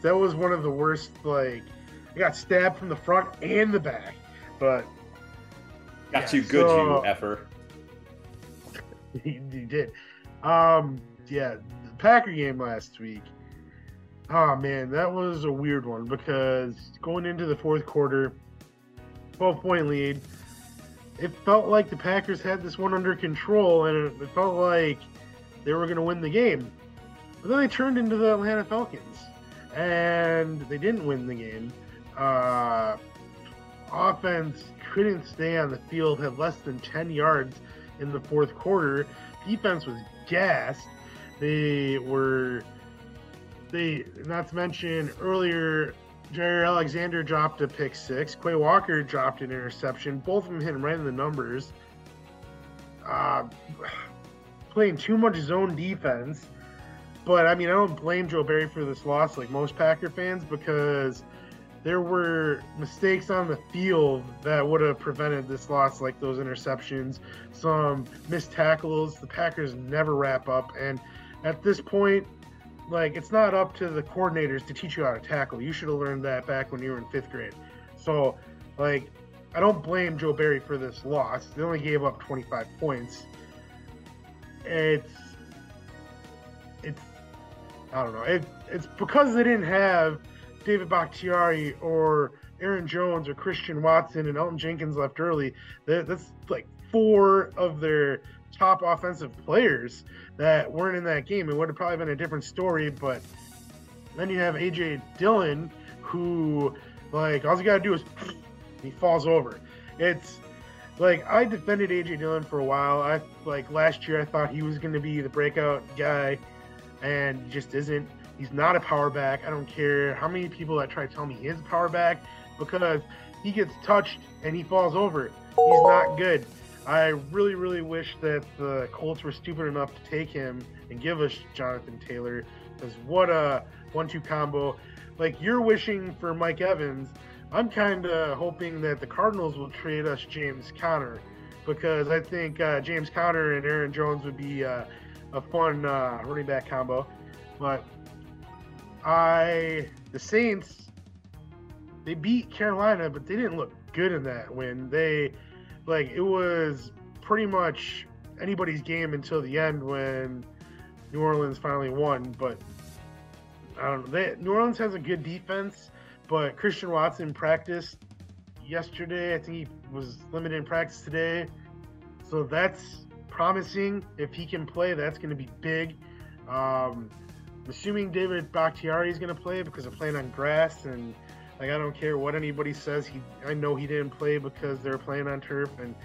Speaker 1: that was one of the worst. Like, I got stabbed from the front and the back, but
Speaker 2: got
Speaker 1: yeah,
Speaker 2: you good,
Speaker 1: so-
Speaker 2: you effer. <laughs>
Speaker 1: he, he did. Um, yeah, the Packer game last week. Oh man, that was a weird one because going into the fourth quarter, 12 point lead, it felt like the Packers had this one under control and it, it felt like they were going to win the game. But then they turned into the Atlanta Falcons and they didn't win the game. Uh, offense couldn't stay on the field, had less than 10 yards in the fourth quarter. Defense was gassed. They were they not to mention earlier Jaire Alexander dropped a pick six. Quay Walker dropped an interception. Both of them hit right in the numbers. Uh, <sighs> playing too much zone defense. But I mean, I don't blame Joe Barry for this loss like most Packer fans because there were mistakes on the field that would have prevented this loss, like those interceptions, some missed tackles. The Packers never wrap up. And at this point, like it's not up to the coordinators to teach you how to tackle. You should have learned that back when you were in fifth grade. So, like, I don't blame Joe Barry for this loss. They only gave up 25 points. It's, it's, I don't know. It, it's because they didn't have David Bakhtiari or Aaron Jones or Christian Watson and Elgton Jenkins left early. That, that's like four of their top offensive players that weren't in that game. It would have probably been a different story, but then you have AJ Dillon, who, like, all you gotta do is <sniffs> he falls over. It's like I defended AJ Dillon for a while. I like last year I thought he was gonna be the breakout guy, and just isn't. He's not a power back. I don't care how many people that try to tell me he is a power back because he gets touched and he falls over. He's not good. I really, really wish that the Colts were stupid enough to take him and give us Jonathan Taylor. Because what a one-two combo! Like you're wishing for Mike Evans, I'm kind of hoping that the Cardinals will trade us James Conner, because I think uh, James Conner and Aaron Jones would be uh, a fun uh, running back combo. But I, the Saints, they beat Carolina, but they didn't look good in that win. They like it was pretty much anybody's game until the end when New Orleans finally won. But I don't know. They, New Orleans has a good defense, but Christian Watson practiced yesterday. I think he was limited in practice today, so that's promising. If he can play, that's going to be big. Um, I'm assuming David Bakhtiari is going to play because they're playing on grass and like I don't care what anybody says. He, I know he didn't play because they're playing on turf, and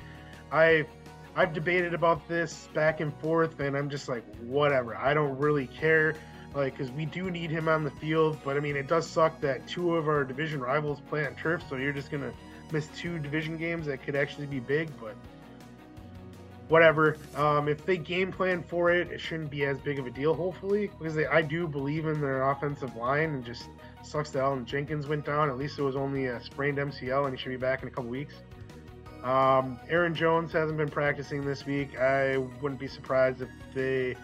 Speaker 1: I, I've debated about this back and forth, and I'm just like, whatever. I don't really care, like, because we do need him on the field. But I mean, it does suck that two of our division rivals play on turf, so you're just gonna miss two division games that could actually be big. But whatever. Um, if they game plan for it, it shouldn't be as big of a deal, hopefully, because they, I do believe in their offensive line, and just sucks that Allen Jenkins went down. At least it was only a sprained MCL, and he should be back in a couple weeks. Um, Aaron Jones hasn't been practicing this week. I wouldn't be surprised if they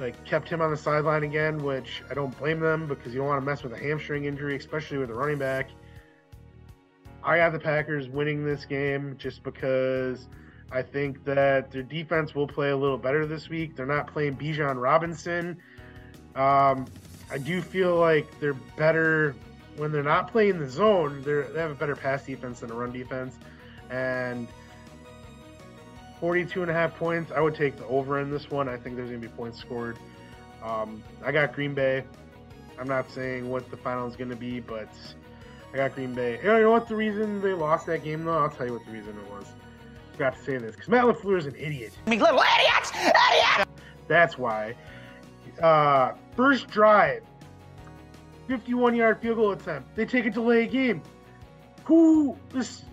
Speaker 1: like kept him on the sideline again, which I don't blame them because you don't want to mess with a hamstring injury, especially with a running back. I have the Packers winning this game just because I think that their defense will play a little better this week. They're not playing Bijan Robinson. Um, I do feel like they're better when they're not playing the zone. They have a better pass defense than a run defense. And 42 and a half points, I would take the over in this one. I think there's going to be points scored. Um, I got Green Bay. I'm not saying what the final is going to be, but I got Green Bay. You know what the reason they lost that game, though? I'll tell you what the reason it was. Forgot to say this because Matt LaFleur is an idiot.
Speaker 4: I mean, little idiots! Idiots!
Speaker 1: That's why. Uh, first drive, 51 yard field goal attempt. They take a delay game. Who this?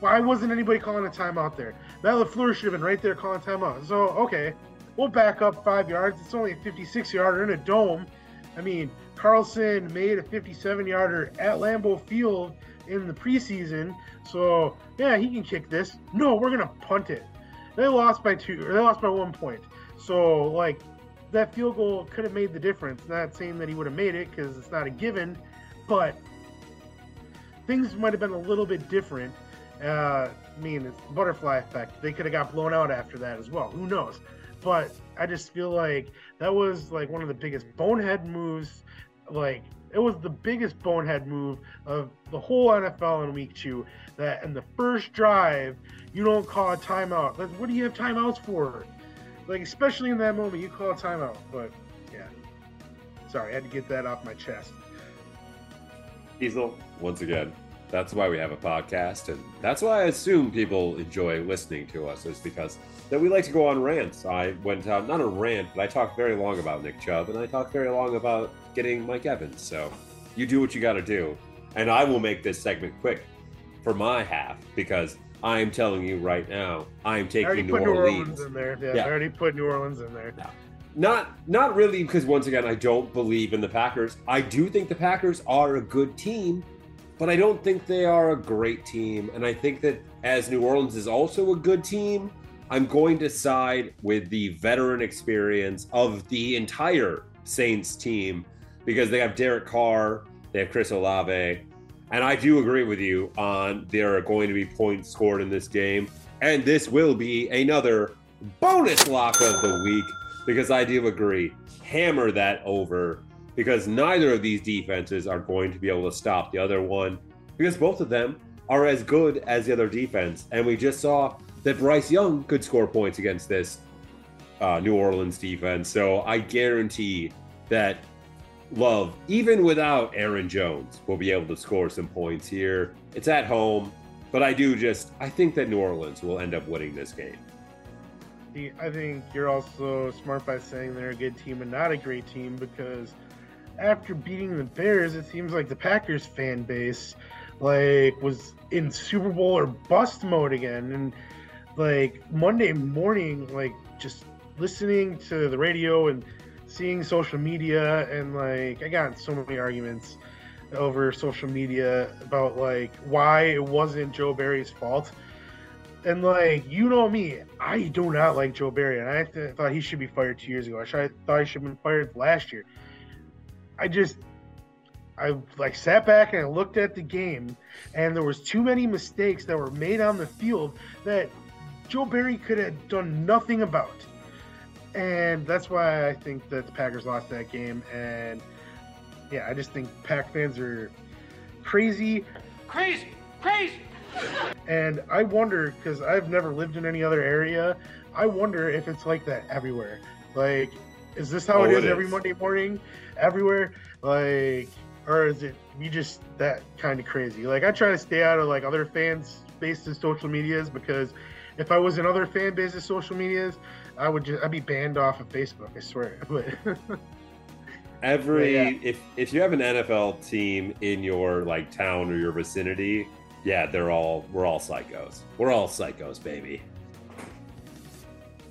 Speaker 1: Why wasn't anybody calling a timeout there? Matt LaFleur should have been right there calling timeout. So okay, we'll back up five yards. It's only a 56 yarder in a dome. I mean, Carlson made a 57 yarder at Lambeau Field in the preseason. So yeah, he can kick this. No, we're gonna punt it. They lost by two. Or they lost by one point. So like that field goal could have made the difference. Not saying that he would have made it because it's not a given, but things might have been a little bit different. Uh, I mean, it's butterfly effect. They could have got blown out after that as well. Who knows? But I just feel like that was like one of the biggest bonehead moves. Like it was the biggest bonehead move of the whole NFL in week two. That in the first drive, you don't call a timeout. Like, what do you have timeouts for? Like, especially in that moment, you call a timeout. But yeah, sorry, I had to get that off my chest.
Speaker 2: Diesel, once again, that's why we have a podcast, and that's why I assume people enjoy listening to us, is because that we like to go on rants. I went on not a rant, but I talked very long about Nick Chubb, and I talked very long about getting Mike Evans. So you do what you got to do, and I will make this segment quick for my half because I am telling you right now, I am taking New
Speaker 1: put New
Speaker 2: Orleans.
Speaker 1: Orleans in there. Yeah,
Speaker 2: Yeah.
Speaker 1: I already put New Orleans in there.
Speaker 2: Not not really because once again I don't believe in the Packers. I do think the Packers are a good team, but I don't think they are a great team. And I think that as New Orleans is also a good team, I'm going to side with the veteran experience of the entire Saints team because they have Derek Carr, they have Chris Olave, and I do agree with you on there are going to be points scored in this game, and this will be another bonus lock of the week because I do agree. Hammer that over because neither of these defenses are going to be able to stop the other one because both of them are as good as the other defense. And we just saw that Bryce Young could score points against this uh, New Orleans defense. So I guarantee that Love, even without Aaron Jones, will be able to score some points here. It's at home, but I do just I think that New Orleans will end up winning this game.
Speaker 1: I think you're also smart by saying they're a good team and not a great team because after beating the Bears, it seems like the Packers fan base like was in Super Bowl or bust mode again. And like Monday morning, like just listening to the radio and seeing social media and like I got so many arguments over social media about like why it wasn't Joe Barry's fault. And like you know me, I do not like Joe Barry, and I th- thought he should be fired two years ago. I, should, thought he should have been fired last year. I just, I like sat back and I looked at the game, and there was too many mistakes that were made on the field that Joe Barry could have done nothing about. And that's why I think that the Packers lost that game. And yeah, I just think Pack fans are crazy.
Speaker 4: Crazy! Crazy!
Speaker 1: And I wonder because I've never lived in any other area. I wonder if it's like that everywhere. Like, is this how
Speaker 2: Oh,
Speaker 1: it is
Speaker 2: it
Speaker 1: every. Monday morning, everywhere? Like, or is it we just that kind of crazy? Like, I try to stay out of like other fans' bases social medias because if I was in other fan bases social medias, I would just I'd be banned off of Facebook. I swear. <laughs> But <laughs>
Speaker 2: Every
Speaker 1: yeah.
Speaker 2: if if you have an NFL team in your like town or your vicinity, yeah, they're all we're all psychos. We're all psychos, baby.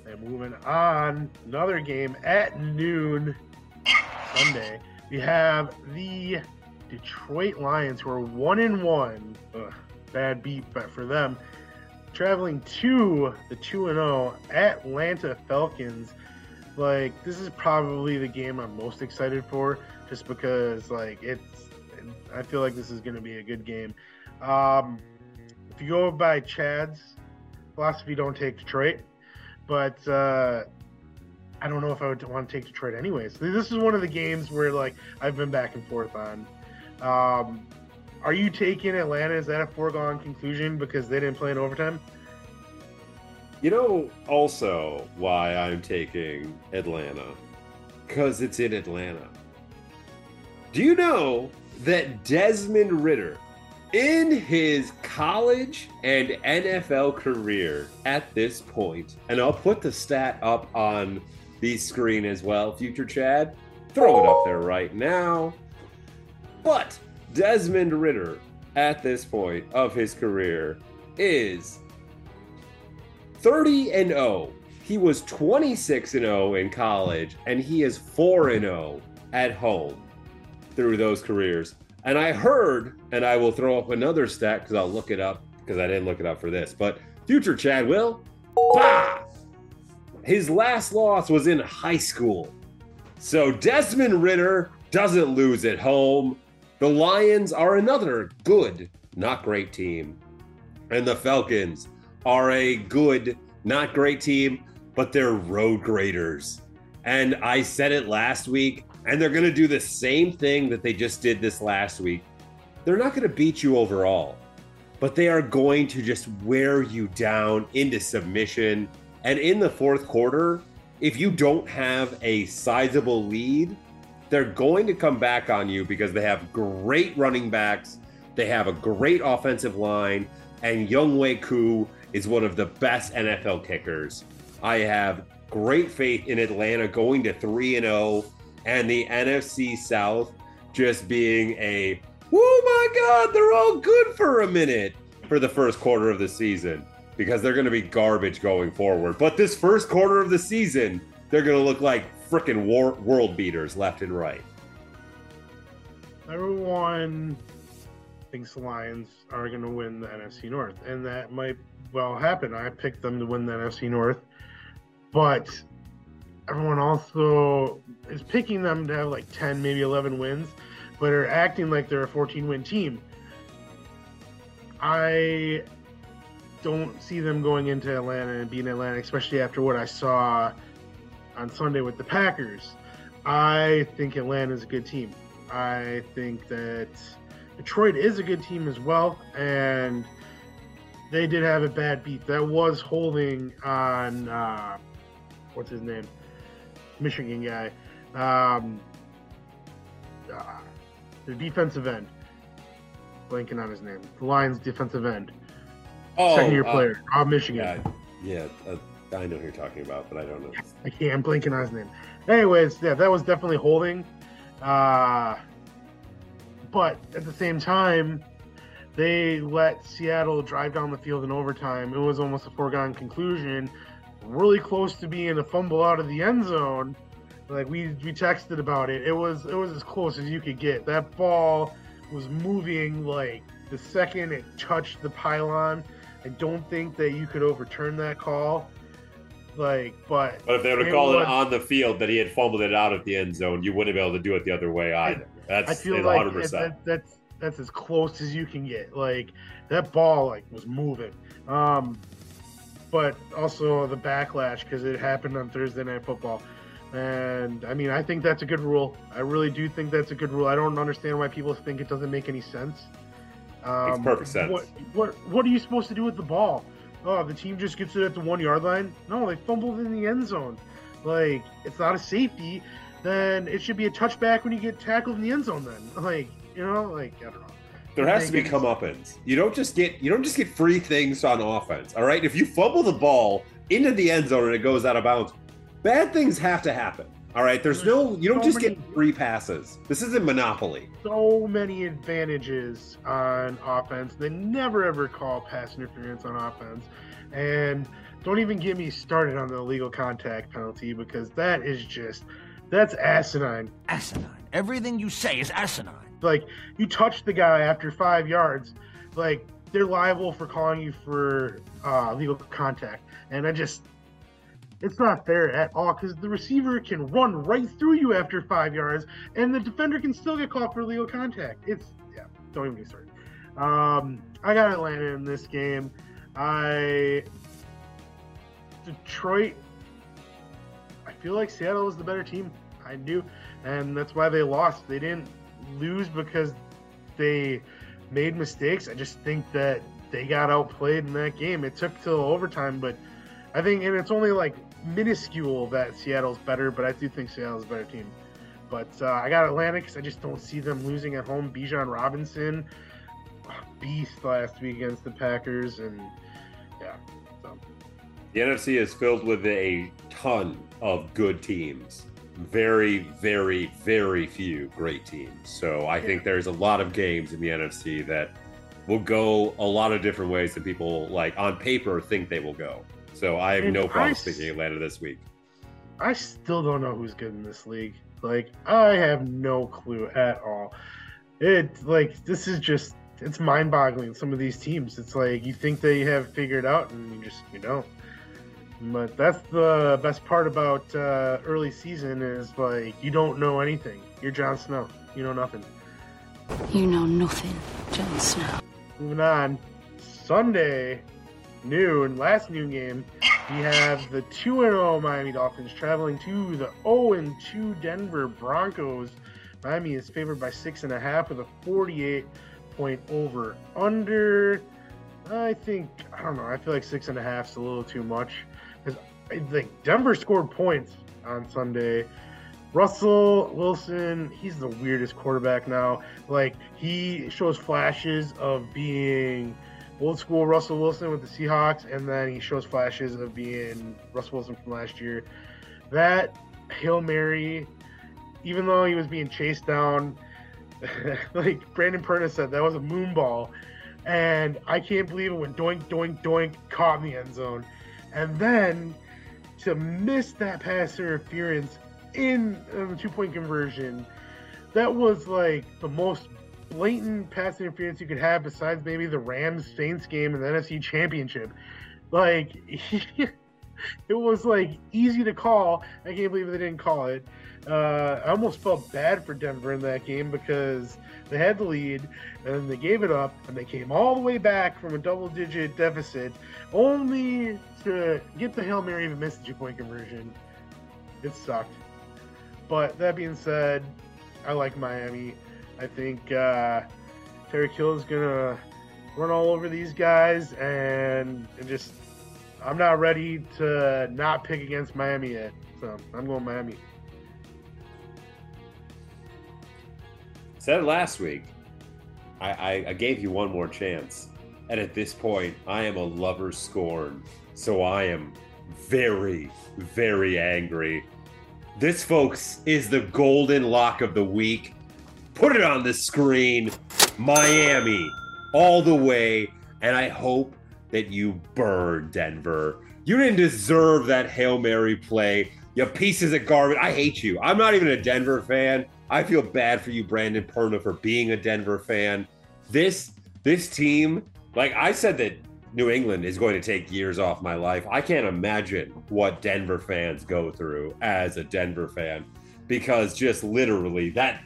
Speaker 1: And moving on, another game at noon Sunday. We have the Detroit Lions, who are one in one. Ugh, bad beat, but for them, traveling to the two and zero Atlanta Falcons. Like this is probably the game I'm most excited for, just because like it's. I feel like this is going to be a good game. Um, if you go by Chad's philosophy, don't take Detroit but uh, I don't know if I would want to take Detroit anyways. This is one of the games where like I've been back and forth on. Um, are you taking Atlanta? Is that a foregone conclusion because they didn't play in overtime?
Speaker 2: You know also why I'm taking Atlanta Because it's in Atlanta. Do you know that Desmond Ridder, in his college and NFL career at this point, and I'll put the stat up on the screen as well, future Chad, throw it up there right now. But Desmond Ridder, at this point of his career, is 30 and 0. He was 26 and 0 in college, and he is 4 and 0 at home through those careers. And I heard, and I will throw up another stat because I'll look it up because I didn't look it up for this, but future Chad will, bah! His last loss was in high school. So Desmond Ridder doesn't lose at home. The Lions are another good, not great team. And the Falcons are a good, not great team, but they're road graders. And I said it last week, and they're going to do the same thing that they just did this last week. They're not going to beat you overall, but they are going to just wear you down into submission. And in the fourth quarter, if you don't have a sizable lead, they're going to come back on you because they have great running backs, they have a great offensive line, and Younghoe Koo is one of the best NFL kickers. I have great faith in Atlanta going to 3 and 0 and the NFC South just being a oh my god, they're all good for a minute for the first quarter of the season because they're going to be garbage going forward. But this first quarter of the season, they're going to look like freaking war- world beaters left and right.
Speaker 1: Everyone thinks the Lions are going to win the NFC North, and that might well happen. I picked them to win the NFC North, but everyone also is picking them to have like 10, maybe 11 wins, but are acting like they're a 14 win team. I don't see them going into Atlanta and beating Atlanta, especially after what I saw on Sunday with the Packers. I think Atlanta is a good team. I think that Detroit is a good team as well, and they did have a bad beat. That was holding on uh, what's his name, Michigan guy, um, uh, the defensive end. Blanking on his name. The Lions defensive end, second year
Speaker 2: uh,
Speaker 1: player, of Michigan.
Speaker 2: Yeah, yeah, uh, I know who you're talking about, but I don't know. <laughs>
Speaker 1: I can't. I'm on his name. Anyways, yeah, that was definitely holding. Uh, but at the same time, they let Seattle drive down the field in overtime. It was almost a foregone conclusion. Really close to being a fumble out of the end zone. Like we we texted about it. It was it was as close as you could get. That ball was moving like the second it touched the pylon. I don't think that you could overturn that call. Like, but
Speaker 2: But if they would have
Speaker 1: It
Speaker 2: called
Speaker 1: was-
Speaker 2: it on the field that he had fumbled it out of the end zone, you wouldn't be able to do it the other way either. That's
Speaker 1: I feel like
Speaker 2: 100%.
Speaker 1: that, that's that's as close as you can get. Like that ball like was moving. Um, but also the backlash because it happened on Thursday Night Football. And I mean, I think that's a good rule. I really do think that's a good rule. I don't understand why people think it doesn't make any sense. Um,
Speaker 2: Makes perfect sense.
Speaker 1: What, what what are you supposed to do with the ball? Oh, the team just gets it at the one yard line. No, they fumbled in the end zone. Like it's not a safety. Then it should be a touchback when you get tackled in the end zone. Then, <laughs> like you know, like I don't know.
Speaker 2: There has to be comeuppance. You don't just get you don't just get free things on offense. All right. If you fumble the ball into the end zone and it goes out of bounds, bad things have to happen. All right. There's no you don't
Speaker 1: So
Speaker 2: just get
Speaker 1: many-
Speaker 2: free passes. This isn't Monopoly.
Speaker 1: so many advantages on offense. They never ever call pass interference on offense. And don't even get me started on the illegal contact penalty because that is just that's asinine.
Speaker 5: Asinine. Everything you say is asinine.
Speaker 1: Like you touch the guy after five yards, like they're liable for calling you for uh, legal contact. And I just it's not fair at all because the receiver can run right through you after five yards, and the defender can still get called for legal contact. It's yeah, don't even get started. Um, I got Atlanta in this game. I Detroit. I feel like Seattle was the better team. I do, and that's why they lost. They didn't lose because they made mistakes. I just think that they got outplayed in that game. It took till overtime, but I think, and it's only like minuscule that Seattle's better, but I do think Seattle's a better team. But uh, I got Atlanta because I just don't see them losing at home. Bijan Robinson, beast last week against the Packers, and yeah. So.
Speaker 2: The NFC is filled with a ton of good teams. Very, very, very few great teams. So I think there's a lot of games in the NFC that will go a lot of different ways that people like on paper think they will go. So I have
Speaker 1: And
Speaker 2: no problem
Speaker 1: I
Speaker 2: picking Atlanta this week.
Speaker 1: I still don't know who's good in this league. Like I have no clue at all. It like this is just it's mind-boggling. Some of these teams, it's like you think they have figured out, and you just you don't. But that's the best part about uh, early season is like you don't know anything. You're Jon Snow. You know nothing.
Speaker 6: You know nothing, Jon Snow.
Speaker 1: Moving on, Sunday noon, last noon game, we have the 2 0 Miami Dolphins traveling to the 0 2 Denver Broncos. Miami is favored by 6.5 with a 48 point over under. I think, I don't know, I feel like 6.5 is a little too much. Because I think Denver scored points on Sunday. Russell Wilson, he's the weirdest quarterback now. Like, he shows flashes of being old school Russell Wilson with the Seahawks, and then he shows flashes of being Russell Wilson from last year. That Hail Mary, even though he was being chased down, <laughs> like Brandon Perna said, that was a moon ball. And I can't believe it went doink, doink, doink, caught in the end zone. And then to miss that pass interference in um, the two point conversion, that was like the most blatant pass interference you could have besides maybe the Rams Saints game in the NFC Championship. Like <laughs> it was like easy to call. I can't believe they didn't call it. Uh, I almost felt bad for Denver in that game because they had the lead and they gave it up and they came all the way back from a double digit deficit only to get the Hail Mary and miss the two point conversion. It sucked. But that being said, I like Miami. I think uh, Tyreek Hill is gonna run all over these guys, and, and just I'm not ready to not pick against Miami yet. So I'm going Miami.
Speaker 2: Said last week. I, I, I gave you one more chance. And at this point, I am a lover scorn. So I am very, very angry. This, folks, is the golden lock of the week. Put it on the screen. Miami, all the way. And I hope that you burn Denver. You didn't deserve that Hail Mary play. You pieces of garbage. I hate you. I'm not even a Denver fan. I feel bad for you, Brandon Perna, for being a Denver fan. This this team, like I said that New England is going to take years off my life. I can't imagine what Denver fans go through as a Denver fan because just literally that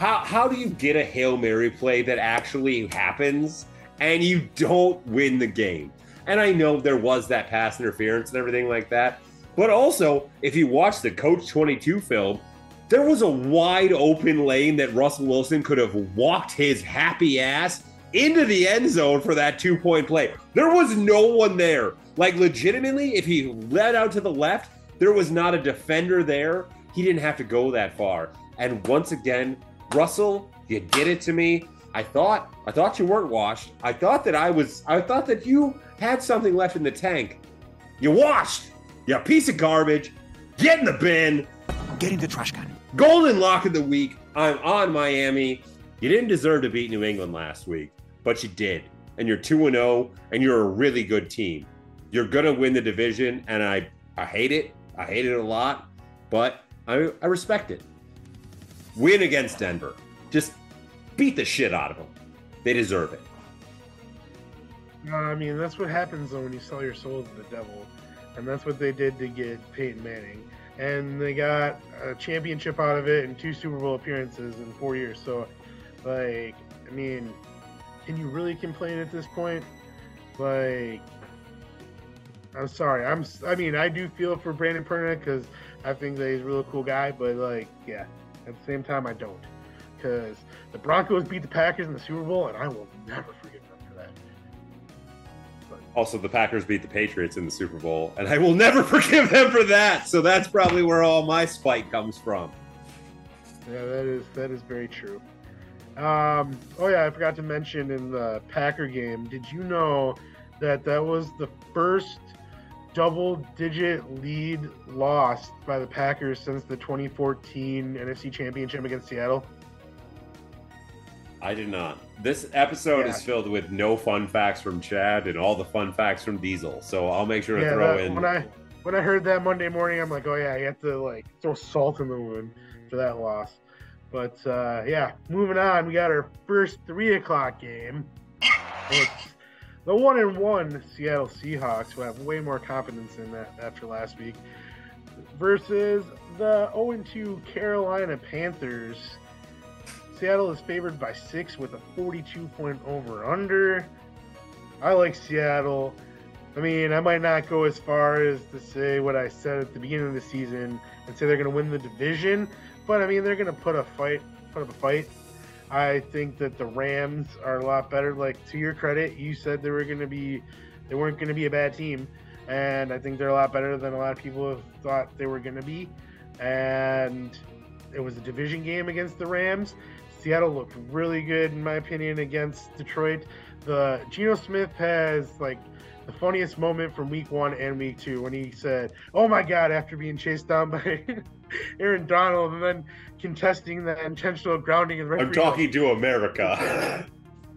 Speaker 2: how how do you get a Hail Mary play that actually happens and you don't win the game? And I know there was that pass interference and everything like that. But also, if you watch the Coach 22 film, there was a wide open lane that Russell Wilson could have walked his happy ass into the end zone for that two point play. There was no one there. Like, legitimately, if he led out to the left, there was not a defender there. He didn't have to go that far. And once again, Russell, you did it to me. I thought I thought you weren't washed. I thought that I was I thought that you had something left in the tank. You washed. You piece of garbage. Get in the bin.
Speaker 5: Get in the trash can.
Speaker 2: Golden lock of the week. I'm on Miami. You didn't deserve to beat New England last week, but you did. And you're 2 0, and you're a really good team. You're going to win the division, and I, I hate it. I hate it a lot, but I, I respect it. Win against Denver. Just beat the shit out of them. They deserve it.
Speaker 1: No, I mean that's what happens though when you sell your soul to the devil, and that's what they did to get Peyton Manning, and they got a championship out of it and two Super Bowl appearances in four years. So, like, I mean, can you really complain at this point? Like, I'm sorry. I'm. I mean, I do feel for Brandon Perna because I think that he's a really cool guy, but like, yeah, at the same time, I don't because the Broncos beat the Packers in the Super Bowl, and I will never forgive them for that. But
Speaker 2: Also, the Packers beat the Patriots in the Super Bowl, and I will never <laughs> forgive them for that. So that's probably where all my spite comes from.
Speaker 1: Yeah, that is that is very true. Um, oh yeah, I forgot to mention in the Packer game. Did you know that that was the first double-digit lead lost by the Packers since the 2014 NFC Championship against Seattle?
Speaker 2: I did not. This episode
Speaker 1: Yeah.
Speaker 2: is filled with no fun facts from Chad and all the fun facts from Diesel. So I'll make sure to
Speaker 1: Yeah,
Speaker 2: throw
Speaker 1: that-
Speaker 2: in.
Speaker 1: when I when I heard that Monday morning, I'm like, oh yeah, you have to like throw salt in the wound for that loss. But uh, yeah, moving on, we got our first three o'clock game. It's <laughs> the one and one Seattle Seahawks, who have way more confidence in that after last week, versus the 0 and 2 Carolina Panthers. Seattle is favored by six with a 42 point over under. I like Seattle. I mean, I might not go as far as to say what I said at the beginning of the season and say they're going to win the division, but I mean they're going to put a fight, put up a fight. I think that the Rams are a lot better. Like to your credit, you said they were going to be, they weren't going to be a bad team, and I think they're a lot better than a lot of people have thought they were going to be. And it was a division game against the Rams. Seattle looked really good, in my opinion, against Detroit. The Geno Smith has like the funniest moment from week one and week two when he said, "Oh my God!" after being chased down by <laughs> Aaron Donald and then contesting the intentional grounding and
Speaker 2: I'm talking to America. <laughs>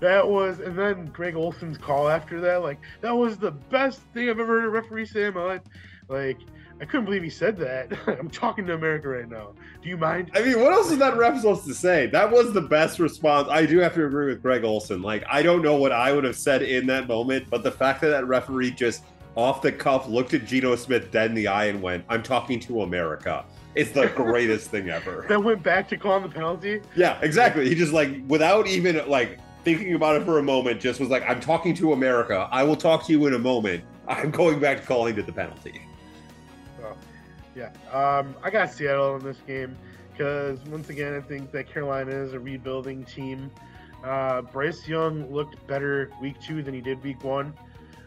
Speaker 1: that was, and then Greg Olsen's call after that, like that was the best thing I've ever heard a referee say in my life. Like I couldn't believe he said that. <laughs> I'm talking to America right now. Do you mind?
Speaker 2: I mean, what else is that ref supposed to say? That was the best response. I do have to agree with Greg Olsen. Like, I don't know what I would have said in that moment, but the fact that that referee just off the cuff looked at Geno Smith dead in the eye and went, I'm talking to America. It's the greatest thing ever. <laughs>
Speaker 1: That went back to calling the penalty.
Speaker 2: Yeah, exactly. He just like without even like thinking about it for a moment, just was like, I'm talking to America. I will talk to you in a moment. I'm going back to calling to the penalty.
Speaker 1: So yeah, um, I got Seattle in this game because once again, I think that Carolina is a rebuilding team. Uh, Bryce Young looked better week two than he did week one,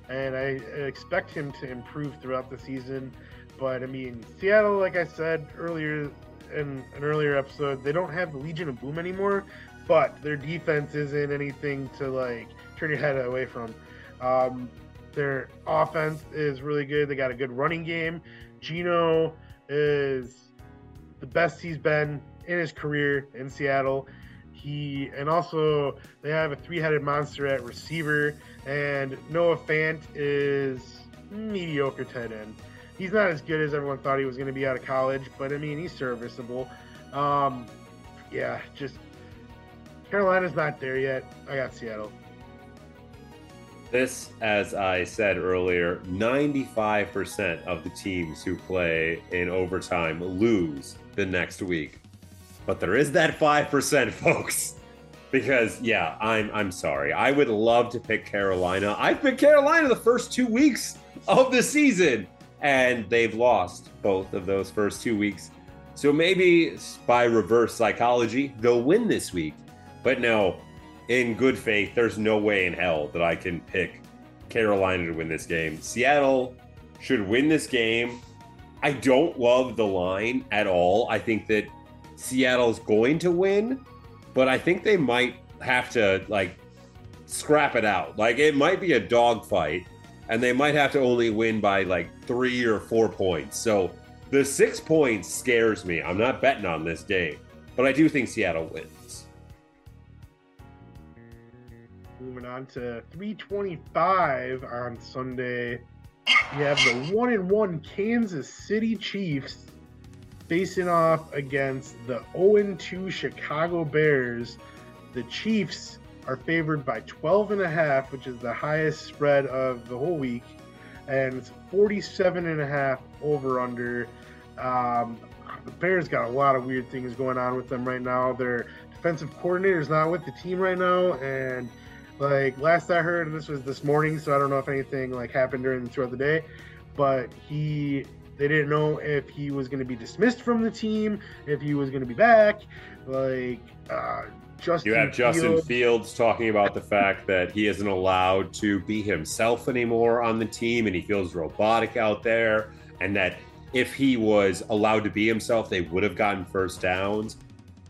Speaker 1: and I expect him to improve throughout the season. But I mean, Seattle, like I said earlier in an earlier episode, they don't have the Legion of Boom anymore, but their defense isn't anything to like turn your head away from. Um, their offense is really good. They got a good running game. Geno is the best he's been in his career in Seattle. He and also they have a three-headed monster at receiver, and Noah Fant is mediocre tight end. He's not as good as everyone thought he was going to be out of college, but I mean he's serviceable. Um, yeah, just Carolina's not there yet. I got Seattle.
Speaker 2: This, as I said earlier, 95% of the teams who play in overtime lose the next week. But there is that 5%, <laughs> folks. Because yeah, I'm I'm sorry. I would love to pick Carolina. I've picked Carolina the first 2 weeks of the season and they've lost both of those first 2 weeks. So maybe by reverse psychology, they'll win this week. But no, in good faith, there's no way in hell that I can pick Carolina to win this game. Seattle should win this game. I don't love the line at all. I think that Seattle's going to win, but I think they might have to like scrap it out. Like it might be a dogfight, and they might have to only win by like three or four points. So the six points scares me. I'm not betting on this game, but I do think Seattle wins.
Speaker 1: Moving on to 325 on Sunday. We have the one and one Kansas City Chiefs facing off against the 0 and 2 Chicago Bears. The Chiefs are favored by 12 and a half, which is the highest spread of the whole week, and it's 47 and a half over under. Um, the Bears got a lot of weird things going on with them right now. Their defensive coordinator is not with the team right now, and like last I heard, and this was this morning, so I don't know if anything like happened during throughout the day, but he they didn't know if he was going to be dismissed from the team, if he was going to be back. Like uh, Justin.
Speaker 2: You have Justin
Speaker 1: Fields.
Speaker 2: Fields talking about the fact that he isn't allowed to be himself anymore on the team and he feels robotic out there, and that if he was allowed to be himself, they would have gotten first downs.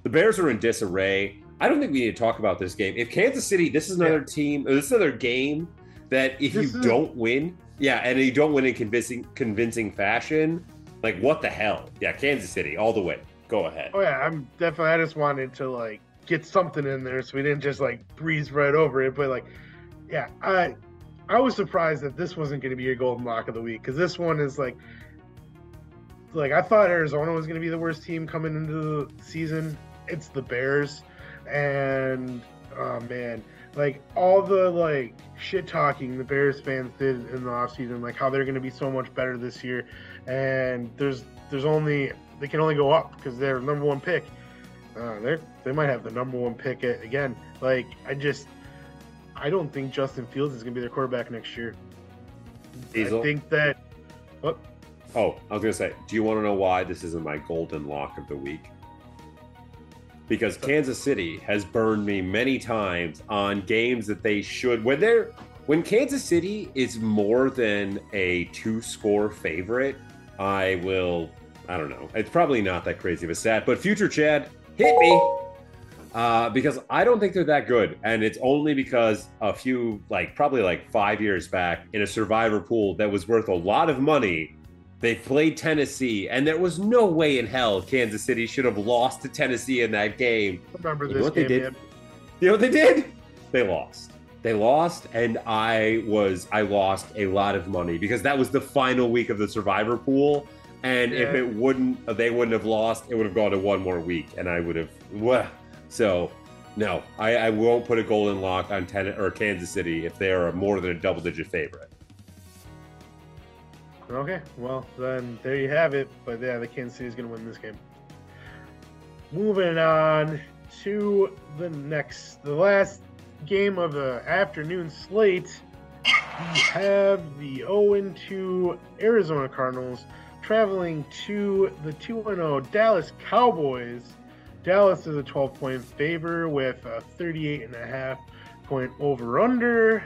Speaker 2: The Bears are in disarray. I don't think we need to talk about this game. If Kansas City, this is another team, this is another game that if
Speaker 1: This
Speaker 2: you
Speaker 1: is-
Speaker 2: don't win, yeah, and you don't win in convincing convincing fashion, like what the hell? Yeah, Kansas City, all the way. Go ahead.
Speaker 1: Oh yeah, I'm definitely. I just wanted to like get something in there, so we didn't just like breeze right over it. But like, yeah, I I was surprised that this wasn't going to be your golden lock of the week because this one is like, like I thought Arizona was going to be the worst team coming into the season. It's the Bears, and oh man, like all the like shit talking the Bears fans did in the offseason, like how they're going to be so much better this year, and there's there's only they can only go up because they're number one pick. Uh, they they might have the number one pick again. Like I just I don't think Justin Fields is going to be their quarterback next year.
Speaker 2: Diesel?
Speaker 1: I think that what
Speaker 2: Oh, I was gonna say, do you want to know why this isn't my golden lock of the week? Because Kansas City has burned me many times on games that they should when they're when Kansas City is more than a two score favorite, I will I don't know. It's probably not that crazy of a stat, but future Chad hit me. Uh, because I don't think they're that good, and it's only because a few, like probably like five years back, in a survivor pool that was worth a lot of money, they played Tennessee, and there was no way in hell Kansas City should have lost to Tennessee in that game.
Speaker 1: remember
Speaker 2: You know
Speaker 1: this
Speaker 2: what they did?
Speaker 1: man.
Speaker 2: You know what they did? They lost. They lost, and I was I lost a lot of money because that was the final week of the survivor pool. And if it wouldn't, they wouldn't have lost. It would have gone to one more week, and I would have. Wah. So, no, I, I won't put a golden lock on ten or Kansas City if they are more than a double-digit favorite.
Speaker 1: Okay, well then there you have it. But yeah, the Kansas City is going to win this game. Moving on to the next, the last game of the afternoon slate. We have the 0-2 Arizona Cardinals traveling to the 2-0 Dallas Cowboys. Dallas is a 12-point favor with a 38 and a half point over/under.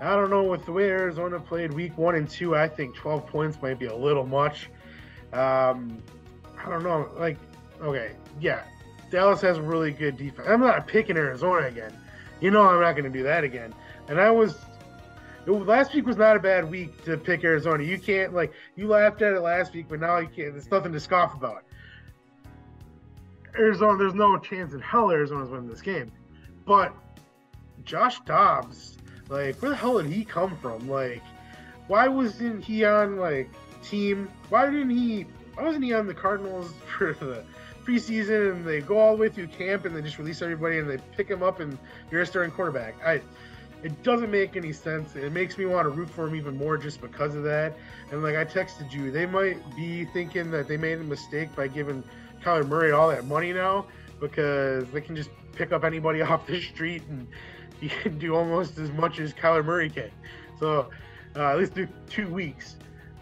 Speaker 1: I don't know with the way Arizona played week one and two. I think 12 points might be a little much. Um, I don't know. Like, okay, yeah, Dallas has a really good defense. I'm not picking Arizona again. You know, I'm not going to do that again. And I was. It- Last week was not a bad week to pick Arizona. You can't like you laughed at it last week, but now you can't. There's nothing to scoff about. Arizona, there's no chance in hell Arizona's winning this game. But Josh Dobbs, like, where the hell did he come from? Like, why wasn't he on like team? Why didn't he? Why wasn't he on the Cardinals <laughs> for the preseason? And they go all the way through camp and they just release everybody and they pick him up and you're a starting quarterback. I. It doesn't make any sense. It makes me want to root for him even more just because of that. And like I texted you, they might be thinking that they made a mistake by giving Kyler Murray all that money now because they can just pick up anybody <laughs> off the street and he can do almost as much as Kyler Murray can. So uh, at least through two weeks.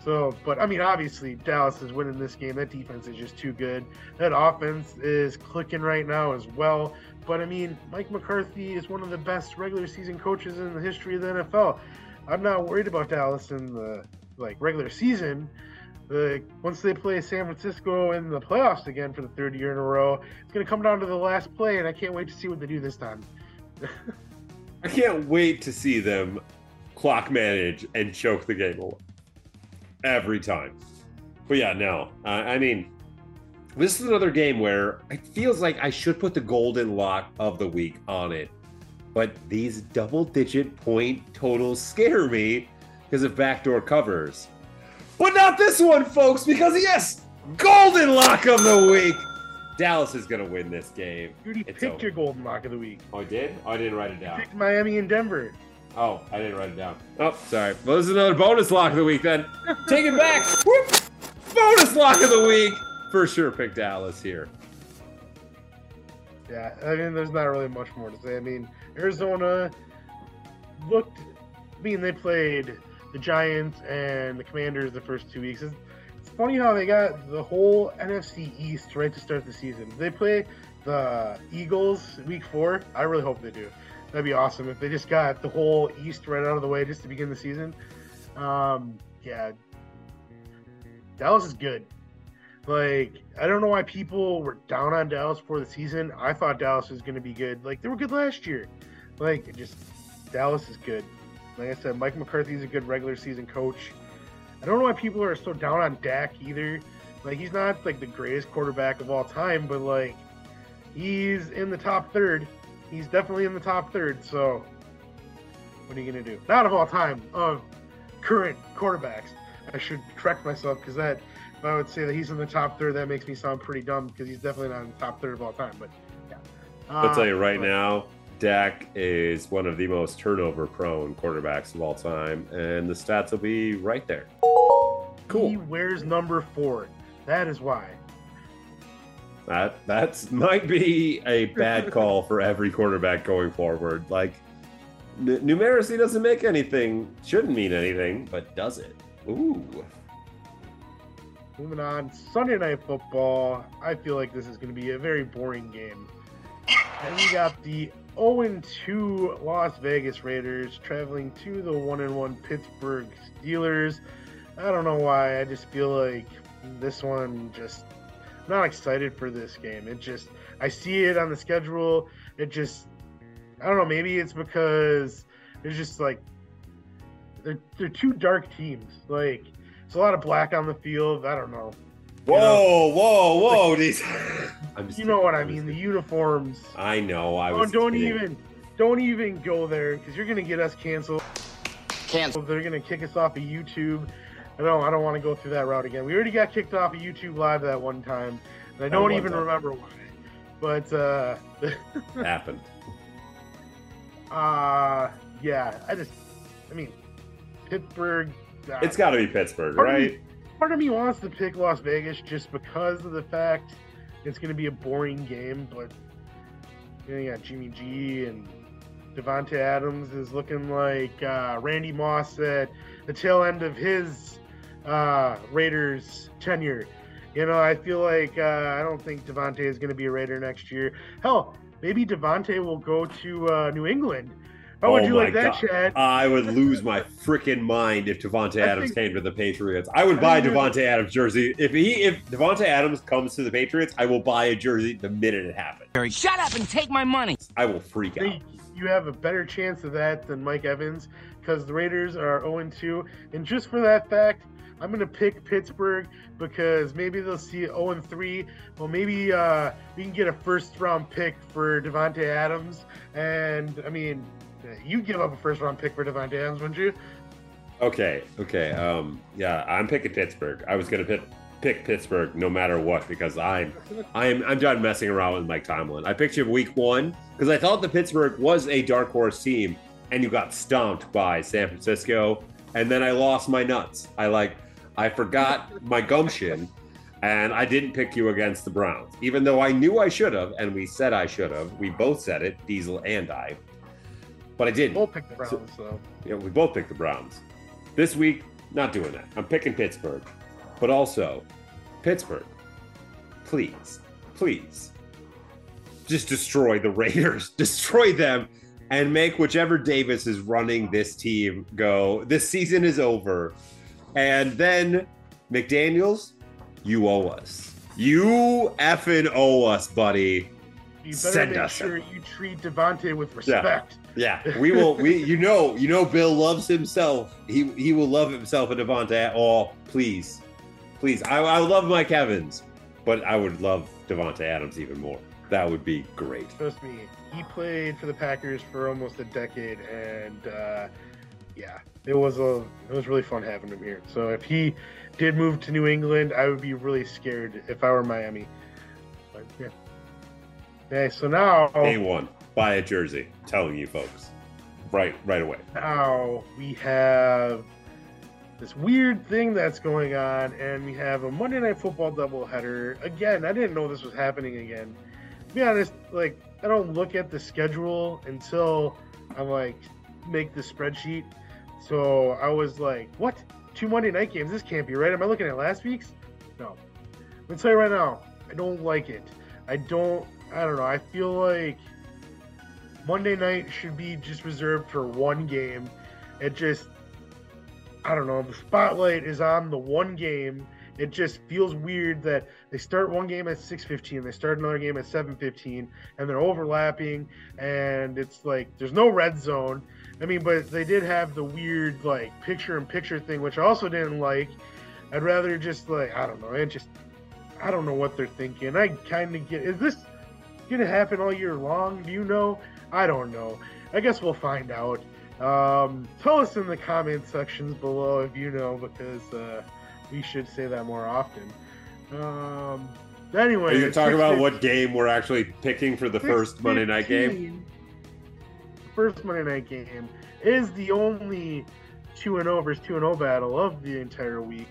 Speaker 1: So, but I mean, obviously Dallas is winning this game. That defense is just too good. That offense is clicking right now as well. But I mean, Mike McCarthy is one of the best regular season coaches in the history of the NFL. I'm not worried about Dallas in the like regular season. The once they play San Francisco in the playoffs again for the third year in a row, it's going to come down to the last play, and I can't wait to see what they do this time. <laughs>
Speaker 2: I can't wait to see them clock manage and choke the game away every time. But yeah, no, uh, I mean, this is another game where it feels like I should put the golden lock of the week on it, but these double-digit point totals scare me because of backdoor covers. But not this one, folks, because yes, golden lock of the week. Dallas is going to win this game.
Speaker 1: You already
Speaker 2: It's
Speaker 1: picked
Speaker 2: over.
Speaker 1: your golden lock of the week.
Speaker 2: Oh, I did? Oh, I didn't write it
Speaker 1: You
Speaker 2: down.
Speaker 1: picked Miami and Denver.
Speaker 2: Oh, I didn't write it down. Oh, sorry. Well, this is another bonus lock of the week then. Take it back. Whoop. Bonus lock of the week. For sure, pick Dallas here.
Speaker 1: Yeah, I mean, there's not really much more to say. I mean, Arizona looked. I mean, they played the Giants and the Commanders the first two weeks. It's, it's funny how they got the whole NFC East right to start the season. They play the Eagles week four. I really hope they do. That'd be awesome if they just got the whole East right out of the way just to begin the season. Um, yeah, Dallas is good. Like, I don't know why people were down on Dallas for the season. I thought Dallas was going to be good. Like, they were good last year. Like, it just Dallas is good. Like I said, Mike McCarthy is a good regular season coach. I don't know why people are so down on Dak either. Like, he's not like the greatest quarterback of all time, but like, he's in the top third. He's definitely in the top third. So, what are you going to do? Not of all time, of current quarterbacks. I should correct myself because that I would say that he's in the top third, that makes me sound pretty dumb because he's definitely not in the top third of all time. But yeah,
Speaker 2: I'll tell you
Speaker 1: Uh,
Speaker 2: right
Speaker 1: but-
Speaker 2: now, Dak is one of the most turnover prone quarterbacks of all time, and the stats will be right there. Cool.
Speaker 1: He wears number four. That is why.
Speaker 2: That that's might be a bad <laughs> call for every quarterback going forward. Like n- numeracy doesn't make anything, shouldn't mean anything, but does it? Ooh.
Speaker 1: Moving on, Sunday night football. I feel like this is going to be a very boring game. And we got the 0-2 Las Vegas Raiders traveling to the 1-1 Pittsburgh Steelers. I don't know why. I just feel like this one just I'm not excited for this game. It just I see it on the schedule. It just I don't know. Maybe it's because there's just like they're they're two dark teams. Like it's a lot of black on the field. I don't know. You
Speaker 2: Whoa, whoa, whoa! These. <laughs> I'm just
Speaker 1: You know what I mean? The uniforms.
Speaker 2: I know. I
Speaker 1: Oh,
Speaker 2: was.
Speaker 1: don't
Speaker 2: kidding.
Speaker 1: even don't even go there because you're gonna get us canceled.
Speaker 4: Cancel.
Speaker 1: They're gonna kick us off of YouTube. I don't I don't want to go through that route again. We already got kicked off of YouTube live that one time, and I
Speaker 2: That
Speaker 1: don't
Speaker 2: one
Speaker 1: even
Speaker 2: time.
Speaker 1: remember why. But uh, <laughs>
Speaker 2: happened.
Speaker 1: uh, yeah, I just I mean Pittsburgh. Uh,
Speaker 2: It's got to be Pittsburgh,
Speaker 1: Part of me-
Speaker 2: right?
Speaker 1: part of me wants to pick Las Vegas just because of the fact it's going to be a boring game, but you, know, you got Jimmy G and Davante Adams is looking like uh, Randy Moss at the tail end of his uh, Raiders tenure. You know, I feel like uh, I don't think Davante is going to be a Raider next year. Hell, maybe Davante will go to uh, New England. How would
Speaker 2: Oh
Speaker 1: you like that,
Speaker 2: God.
Speaker 1: Chad?
Speaker 2: I would lose my freaking mind if
Speaker 1: Davante
Speaker 2: Adams
Speaker 1: think-
Speaker 2: came to the Patriots. I would buy Davante Adams jersey if he if Davante Adams comes to the Patriots. I will buy a jersey the minute it happens.
Speaker 5: Shut up and take my money.
Speaker 2: I will freak
Speaker 1: I
Speaker 2: out.
Speaker 1: you have a better chance of that than Mike Evans because the Raiders are 0 2. And just for that fact, I'm going to pick Pittsburgh because maybe they'll see 0 and 3. Well, maybe uh, we can get a first round pick for Davante Adams. And I mean, you give up a first round pick for Davante Adams, wouldn't you?
Speaker 2: Okay, okay. Um, yeah, I'm picking Pittsburgh. I was gonna pick pick Pittsburgh no matter what because I'm I'm I'm done messing around with Mike Tomlin. I picked you week one because I thought the Pittsburgh was a dark horse team, and you got stomped by San Francisco, and then I lost my nuts. I like I forgot my gumption. And I didn't pick you against the Browns, even though I knew I should have, and we said I should have. We both said it, Diesel and I, but I didn't.
Speaker 1: We'll pick the Browns, so.
Speaker 2: Yeah, we both picked the Browns. This week, not doing that. I'm picking Pittsburgh. But also, Pittsburgh, please, please, just destroy the Raiders. <laughs> destroy them and make whichever Davis is running this team go. This season is over. And then, McDaniels, you owe us. You effing owe us, buddy.
Speaker 1: You better
Speaker 2: Send
Speaker 1: make
Speaker 2: us
Speaker 1: sure you treat Davante with respect.
Speaker 2: Yeah, <laughs> we will. We, you know, you know, Bill loves himself. He he will love himself and at all. please, please. I I love Mike Evans, but I would love Davante Adams even more. That would be great.
Speaker 1: Trust me, he played for the Packers for almost a decade, and uh, yeah, it was a it was really fun having him here. So if he did move to New England, I would be really scared if I were Miami. But yeah. Okay, so now
Speaker 2: A one, buy a jersey. Telling you folks, right, right away.
Speaker 1: now we have this weird thing that's going on, and we have a Monday Night Football doubleheader. Again, I didn't know this was happening again. To be honest, like I don't look at the schedule until I like make the spreadsheet. So I was like, "What? Two Monday night games? This can't be right." Am I looking at last week's? No. Let me tell you right now, I don't like it. I don't. I don't know. I feel like Monday night should be just reserved for one game. It just, I don't know. The spotlight is on the one game. It just feels weird that they start one game at 6:15, they start another game at 7:15, and they're overlapping, and it's like there's no red zone. I mean, but they did have the weird like picture-in-picture thing, which I also didn't like. I'd rather just like I don't know. It just I don't know what they're thinking. I kind of get. Is this gonna happen all year long? Do you know? I don't know. I guess we'll find out. Um, tell us in the comment sections below if you know, because uh, we should say that more often. Um, anyway,
Speaker 2: Are you gonna talk about what game we're actually picking for the first Monday night game?
Speaker 1: First Monday night game is the only two and 0 versus two and 0 battle of the entire week,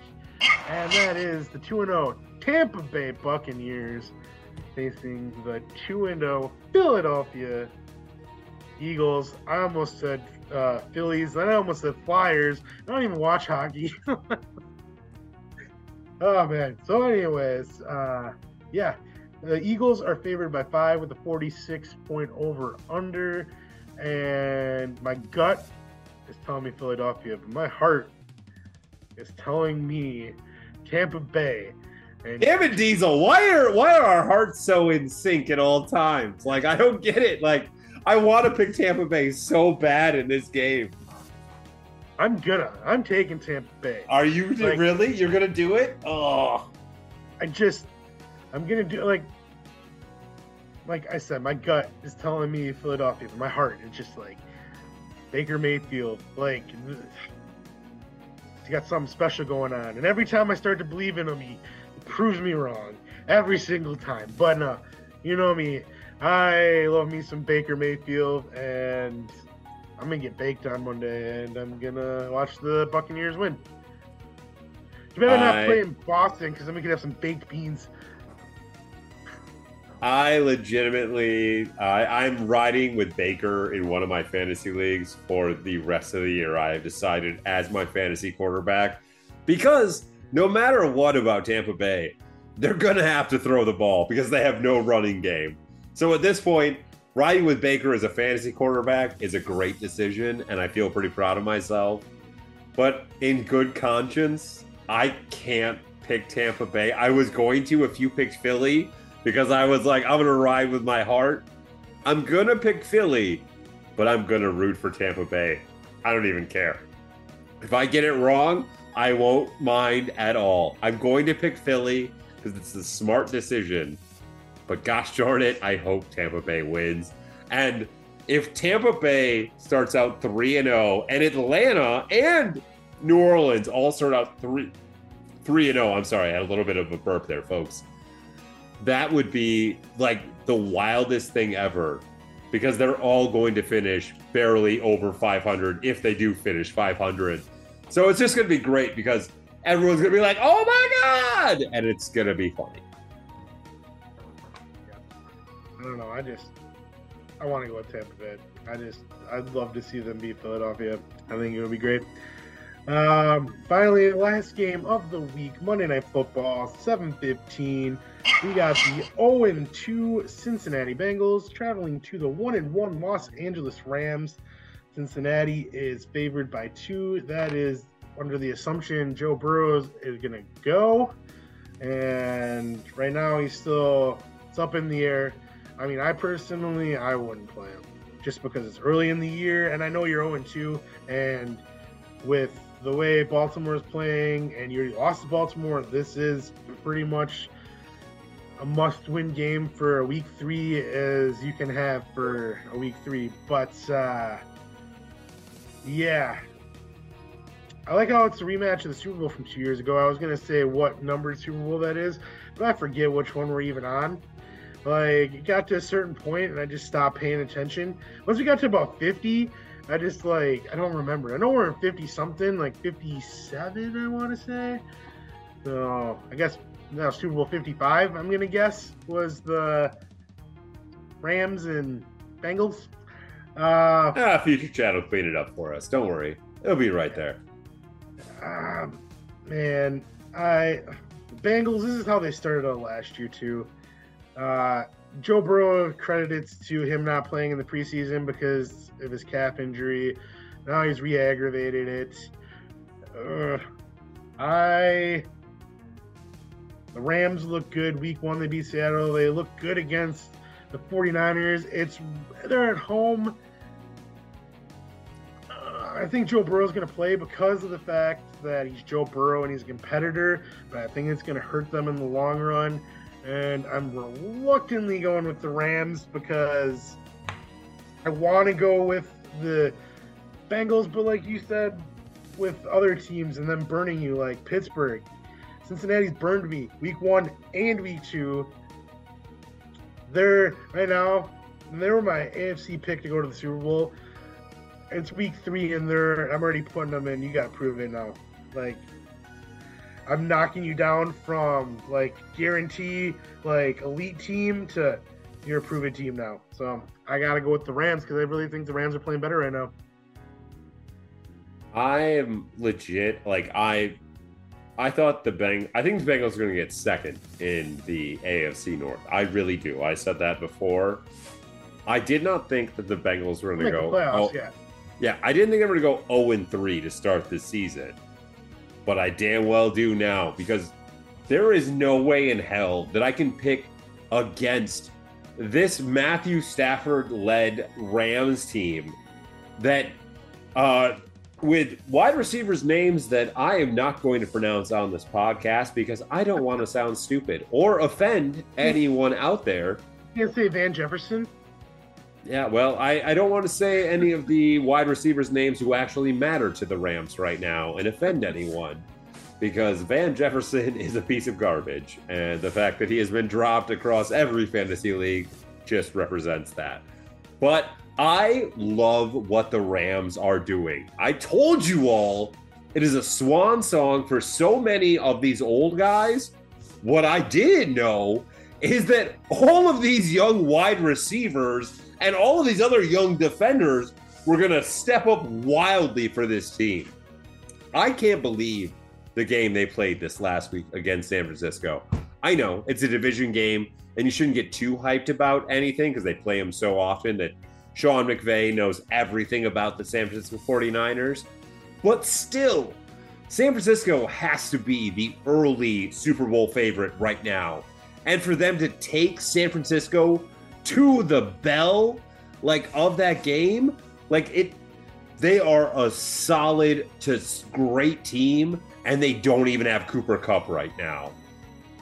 Speaker 1: and that is the two and 0 Tampa Bay Buccaneers facing the two and 0 Philadelphia Eagles. I almost said uh, Phillies. I almost said Flyers. I don't even watch hockey. <laughs> oh man. So, anyways, uh, yeah, the Eagles are favored by five with a 46 point over under, and my gut is telling me Philadelphia, but my heart is telling me Tampa Bay. And
Speaker 2: Damn it, Diesel! Why are why are our hearts so in sync at all times? Like I don't get it. Like I want to pick Tampa Bay so bad in this game.
Speaker 1: I'm gonna. I'm taking Tampa Bay.
Speaker 2: Are you
Speaker 1: Like-
Speaker 2: really? You're gonna do it? Oh,
Speaker 1: I just, I'm gonna do like, like I said, my gut is telling me Philadelphia, but my heart is just like Baker Mayfield. Like, <sighs> he's got something special going on, and every time I start to believe in him, he proves me wrong every single time. But no, you know me, I love me some Baker Mayfield, and I'm gonna get baked on Monday, and I'm gonna watch the Buccaneers win. You better not
Speaker 2: I-
Speaker 1: play in Boston because then we could have some baked beans.
Speaker 2: I legitimately, I, I'm riding with Baker in one of my fantasy leagues for the rest of the year. I have decided as my fantasy quarterback because no matter what about Tampa Bay, they're going to have to throw the ball because they have no running game. So at this point, riding with Baker as a fantasy quarterback is a great decision, and I feel pretty proud of myself. But in good conscience, I can't pick Tampa Bay. I was going to if you picked Philly because I was like, I'm gonna ride with my heart. I'm gonna pick Philly, but I'm gonna root for Tampa Bay. I don't even care. If I get it wrong, I won't mind at all. I'm going to pick Philly because it's the smart decision. But gosh darn it, I hope Tampa Bay wins. And if Tampa Bay starts out 3 and 0 and Atlanta and New Orleans all start out 3 3 and 0, I'm sorry, I had a little bit of a burp there, folks that would be like the wildest thing ever because they're all going to finish barely over 500 if they do finish 500. So it's just going to be great because everyone's going to be like, "Oh my god!" and it's going to be funny.
Speaker 1: I don't know. I just I want to go with Tampa Bay. I just I'd love to see them beat Philadelphia. I think it would be great. Um, finally, last game of the week, Monday Night Football, 7:15. We got the 0-2 Cincinnati Bengals traveling to the 1-1 Los Angeles Rams. Cincinnati is favored by two. That is under the assumption Joe Burrow is going to go. And right now he's still it's up in the air. I mean, I personally I wouldn't play him just because it's early in the year and I know you're 0-2 and with the way Baltimore is playing and you lost to Baltimore, this is pretty much a must-win game for a week three as you can have for a week three. But uh, yeah, I like how it's a rematch of the Super Bowl from two years ago. I was gonna say what number Super Bowl that is, but I forget which one we're even on. Like it got to a certain point and I just stopped paying attention. Once we got to about 50, I just like I don't remember. I know we're in 50 something, like 57, I want to say. So I guess now Super Bowl 55. I'm gonna guess was the Rams and Bengals. Uh,
Speaker 2: Ah, future Chad will clean it up for us. Don't worry, it'll be right there.
Speaker 1: um, man, I Bengals. This is how they started out last year too. Uh, Joe Burrow credited to him not playing in the preseason because of his calf injury. Now he's re-aggravated it. I the Rams look good week one. They beat Seattle. They look good against the 49ers. It's they're at home. Uh, I think Joe Burrow's going to play because of the fact that he's Joe Burrow and he's a competitor, but I think it's going to hurt them in the long run. And I'm reluctantly going with the Rams because I want to go with the Bengals, but like you said, with other teams and them burning you, like Pittsburgh, Cincinnati's burned me week one and week two. They're right now, they were my AFC pick to go to the Super Bowl. It's week three, and they're I'm already putting them in. You got to prove now. Like I'm knocking you down from like guarantee like elite team to you're a proven team now. So I gotta go with the Rams because I really think the Rams are playing better right now.
Speaker 2: I am legit like I I thought the Beng I think the Bengals are going to get second in the AFC North. I really do. I said that before. I did not think that the Bengals were going to go
Speaker 1: playoffs,
Speaker 2: oh,
Speaker 1: yeah.
Speaker 2: yeah, I didn't think they were to go 0 and 3 to start the season. But I damn well do now because there is no way in hell that I can pick against this Matthew Stafford led Rams team that uh with wide receivers names that I am not going to pronounce on this podcast because I don't want to sound stupid or offend anyone out there.
Speaker 1: Can't say Van Jefferson.
Speaker 2: Yeah, well, I, I don't want to say any of the wide receivers' names who actually matter to the Rams right now and offend anyone because Van Jefferson <laughs> is a piece of garbage. And the fact that he has been dropped across every fantasy league just represents that. But I love what the Rams are doing. I told you all it is a swan song for so many of these old guys. What I didn't know is that all of these young wide receivers and all of these other young defenders were going to step up wildly for this team. I can't believe the game they played this last week against San Francisco. I know it's a division game and you shouldn't get too hyped about anything because they play them so often that Sean McVay knows everything about the San Francisco 49ers. But still, San Francisco has to be the early Super Bowl favorite right now. And for them to take San Francisco to the bell like of that game, like it they are a solid to great team and they don't even have Cooper Kupp right now.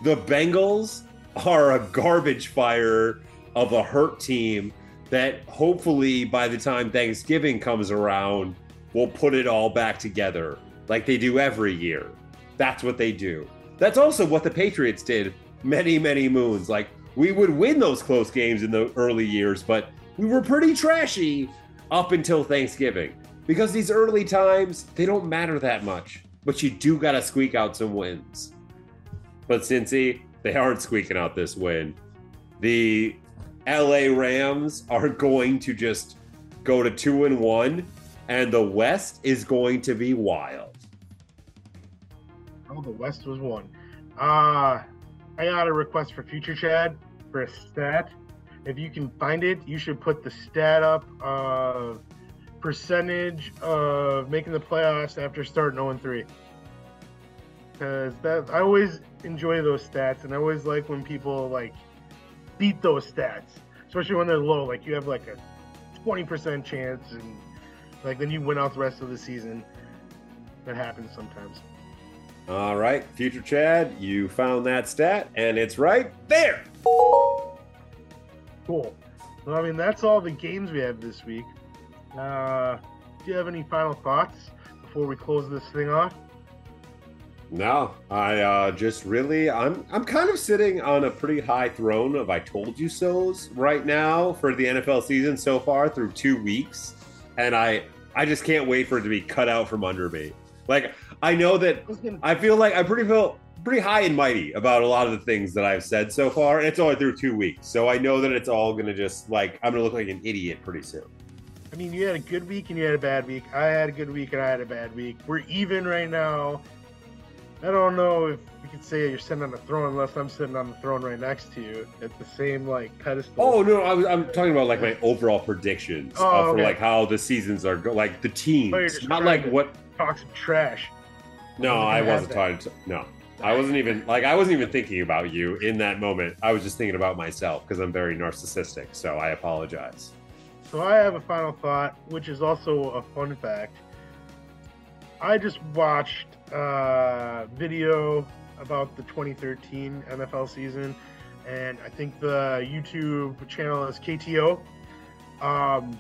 Speaker 2: The Bengals are a garbage fire of a hurt team that hopefully by the time Thanksgiving comes around, will put it all back together like they do every year. That's what they do. That's also what the Patriots did many, many moons. Like we would win those close games in the early years, but we were pretty trashy up until Thanksgiving because these early times, they don't matter that much, but you do got to squeak out some wins. But Cincy, they aren't squeaking out this win. The LA Rams are going to just go to two and one, and the West is going to be wild.
Speaker 1: Oh, the West was one. Uh, I got a request for future Chad for a stat. If you can find it, you should put the stat up of percentage of making the playoffs after starting 0 3. Because that I always enjoy those stats, and I always like when people like beat those stats, especially when they're low. Like you have like a 20% chance, and like then you win out the rest of the season. That happens sometimes.
Speaker 2: All right, future Chad, you found that stat, and it's right there.
Speaker 1: Cool. Well, I mean, that's all the games we have this week. Uh, do you have any final thoughts before we close this thing off?
Speaker 2: No, I uh, just really, I'm, I'm kind of sitting on a pretty high throne of I told you so's right now for the NFL season so far through two weeks, and I, I just can't wait for it to be cut out from under me. Like I know that I feel like I pretty feel pretty high and mighty about a lot of the things that I've said so far, and it's only through two weeks, so I know that it's all gonna just like I'm gonna look like an idiot pretty soon.
Speaker 1: I mean, you had a good week and you had a bad week. I had a good week and I had a bad week. We're even right now. I don't know if you could say you're sitting on a throne unless I'm sitting on the throne right next to you at the same like pedestal.
Speaker 2: Oh no, I was, I'm talking about like my overall predictions
Speaker 1: Oh,
Speaker 2: uh, for
Speaker 1: okay.
Speaker 2: like how the seasons are go, like the teams, not like what.
Speaker 1: talks trash.
Speaker 2: No, I wasn't talking. To, no, I wasn't even like I wasn't even thinking about you in that moment. I was just thinking about myself because I'm very narcissistic. So I apologize.
Speaker 1: So I have a final thought, which is also a fun fact. I just watched a video about the 2013 NFL season, and I think the YouTube channel is KTO. Um,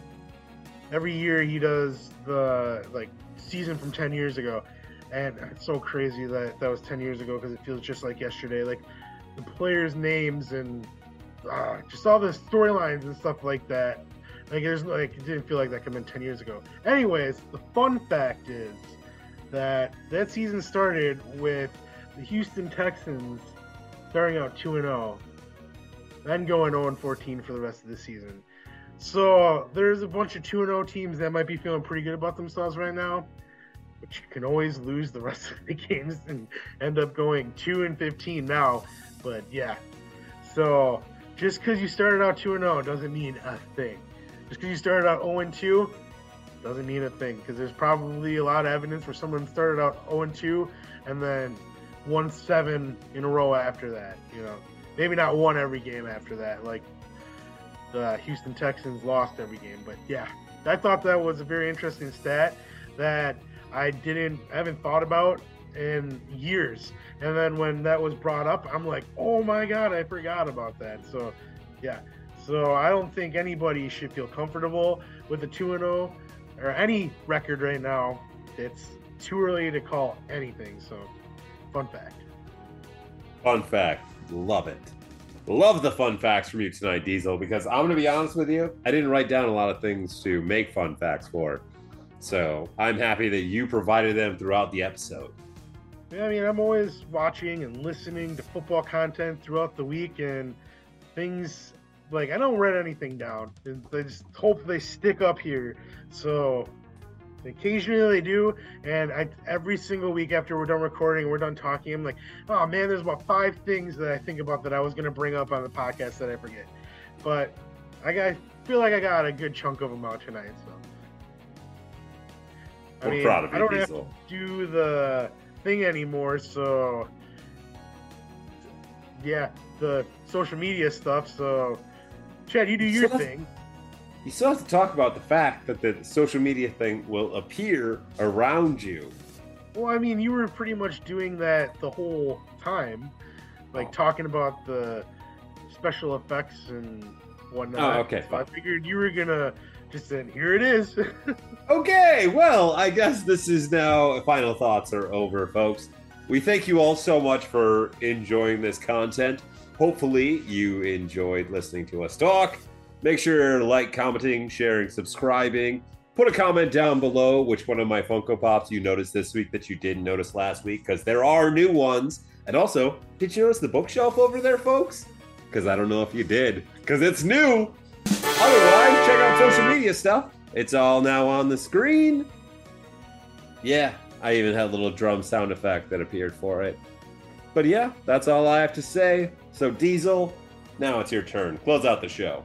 Speaker 1: every year he does the like season from 10 years ago, and it's so crazy that that was 10 years ago because it feels just like yesterday. Like the players' names and uh, just all the storylines and stuff like that. Like there's like it didn't feel like that could have been 10 years ago. Anyways, the fun fact is that that season started with the Houston Texans starting out 2 and 0, then going 0 and 14 for the rest of the season. So there's a bunch of 2 and 0 teams that might be feeling pretty good about themselves right now, but you can always lose the rest <laughs> of the games and end up going 2 and 15 now. But yeah, so just because you started out 2 and 0 doesn't mean a thing. Just because you started out 0 and 2 doesn't mean a thing because there's probably a lot of evidence where someone started out 0 and 2 and then won seven in a row after that. You know, maybe not won every game after that, like the Houston Texans lost every game. But yeah, I thought that was a very interesting stat that I didn't, I haven't thought about in years. And then when that was brought up, I'm like, oh my god, I forgot about that. So yeah, so I don't think anybody should feel comfortable with a two and zero or any record right now. It's too early to call anything. So, fun fact.
Speaker 2: Fun fact, love it. Love the fun facts from you tonight, Diesel. Because I'm going to be honest with you, I didn't write down a lot of things to make fun facts for. So I'm happy that you provided them throughout the episode.
Speaker 1: Yeah, I mean, I'm always watching and listening to football content throughout the week, and things like I don't write anything down. I just hope they stick up here. So occasionally they do, and I every single week after we're done recording, we're done talking. I'm like, oh man, there's about five things that I think about that I was gonna bring up on the podcast that I forget. But I got feel like I got a good chunk of them out tonight. So.
Speaker 2: We're proud of you,
Speaker 1: I don't have to do the thing anymore, so yeah, the social media stuff. So, Chad, you do your
Speaker 2: So-
Speaker 1: thing.
Speaker 2: You still have to talk about the fact that the social media thing will appear around you.
Speaker 1: Well, I mean, you were pretty much doing that the whole time, like
Speaker 2: Oh.
Speaker 1: talking about the special effects and whatnot.
Speaker 2: Oh, okay,
Speaker 1: So I figured you were gonna just say, "Here it is." <laughs>
Speaker 2: Okay, well, I guess this is now final thoughts are over, folks. We thank you all so much for enjoying this content. Hopefully, you enjoyed listening to us talk. Make sure like, commenting, sharing, subscribing. Put a comment down below which one of my Funko Pops you noticed this week that you didn't notice last week, because there are new ones. And also, did you notice the bookshelf over there, folks? Because I don't know if you did, because it's new. Otherwise, social media stuff. It's all now on the screen. Yeah, I even had a little drum sound effect that appeared for it. But yeah, that's all I have to say. So, Diesel, now it's your turn. Close out the show.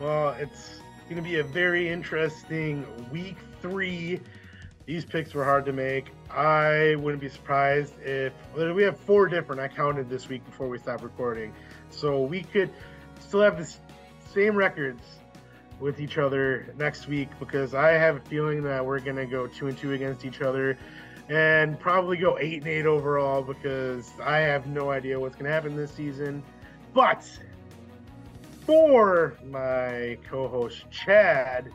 Speaker 1: Well, it's going to be a very interesting week three. These picks were hard to make. I wouldn't be surprised if we have four different. I counted this week before we stopped recording, so we could still have the same records with each other next week because I have a feeling that we're going to go two and two against each other and probably go eight and eight overall because I have no idea what's going to happen this season. But for my co-host Chad,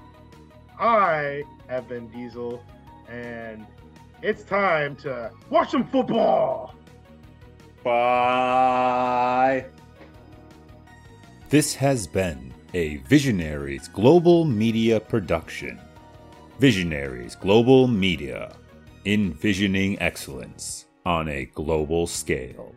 Speaker 1: I have been Diesel, and it's time to watch some football.
Speaker 2: Bye.
Speaker 7: This has been a Visionaries Global Media production. Visionaries Global Media, envisioning excellence on a global scale.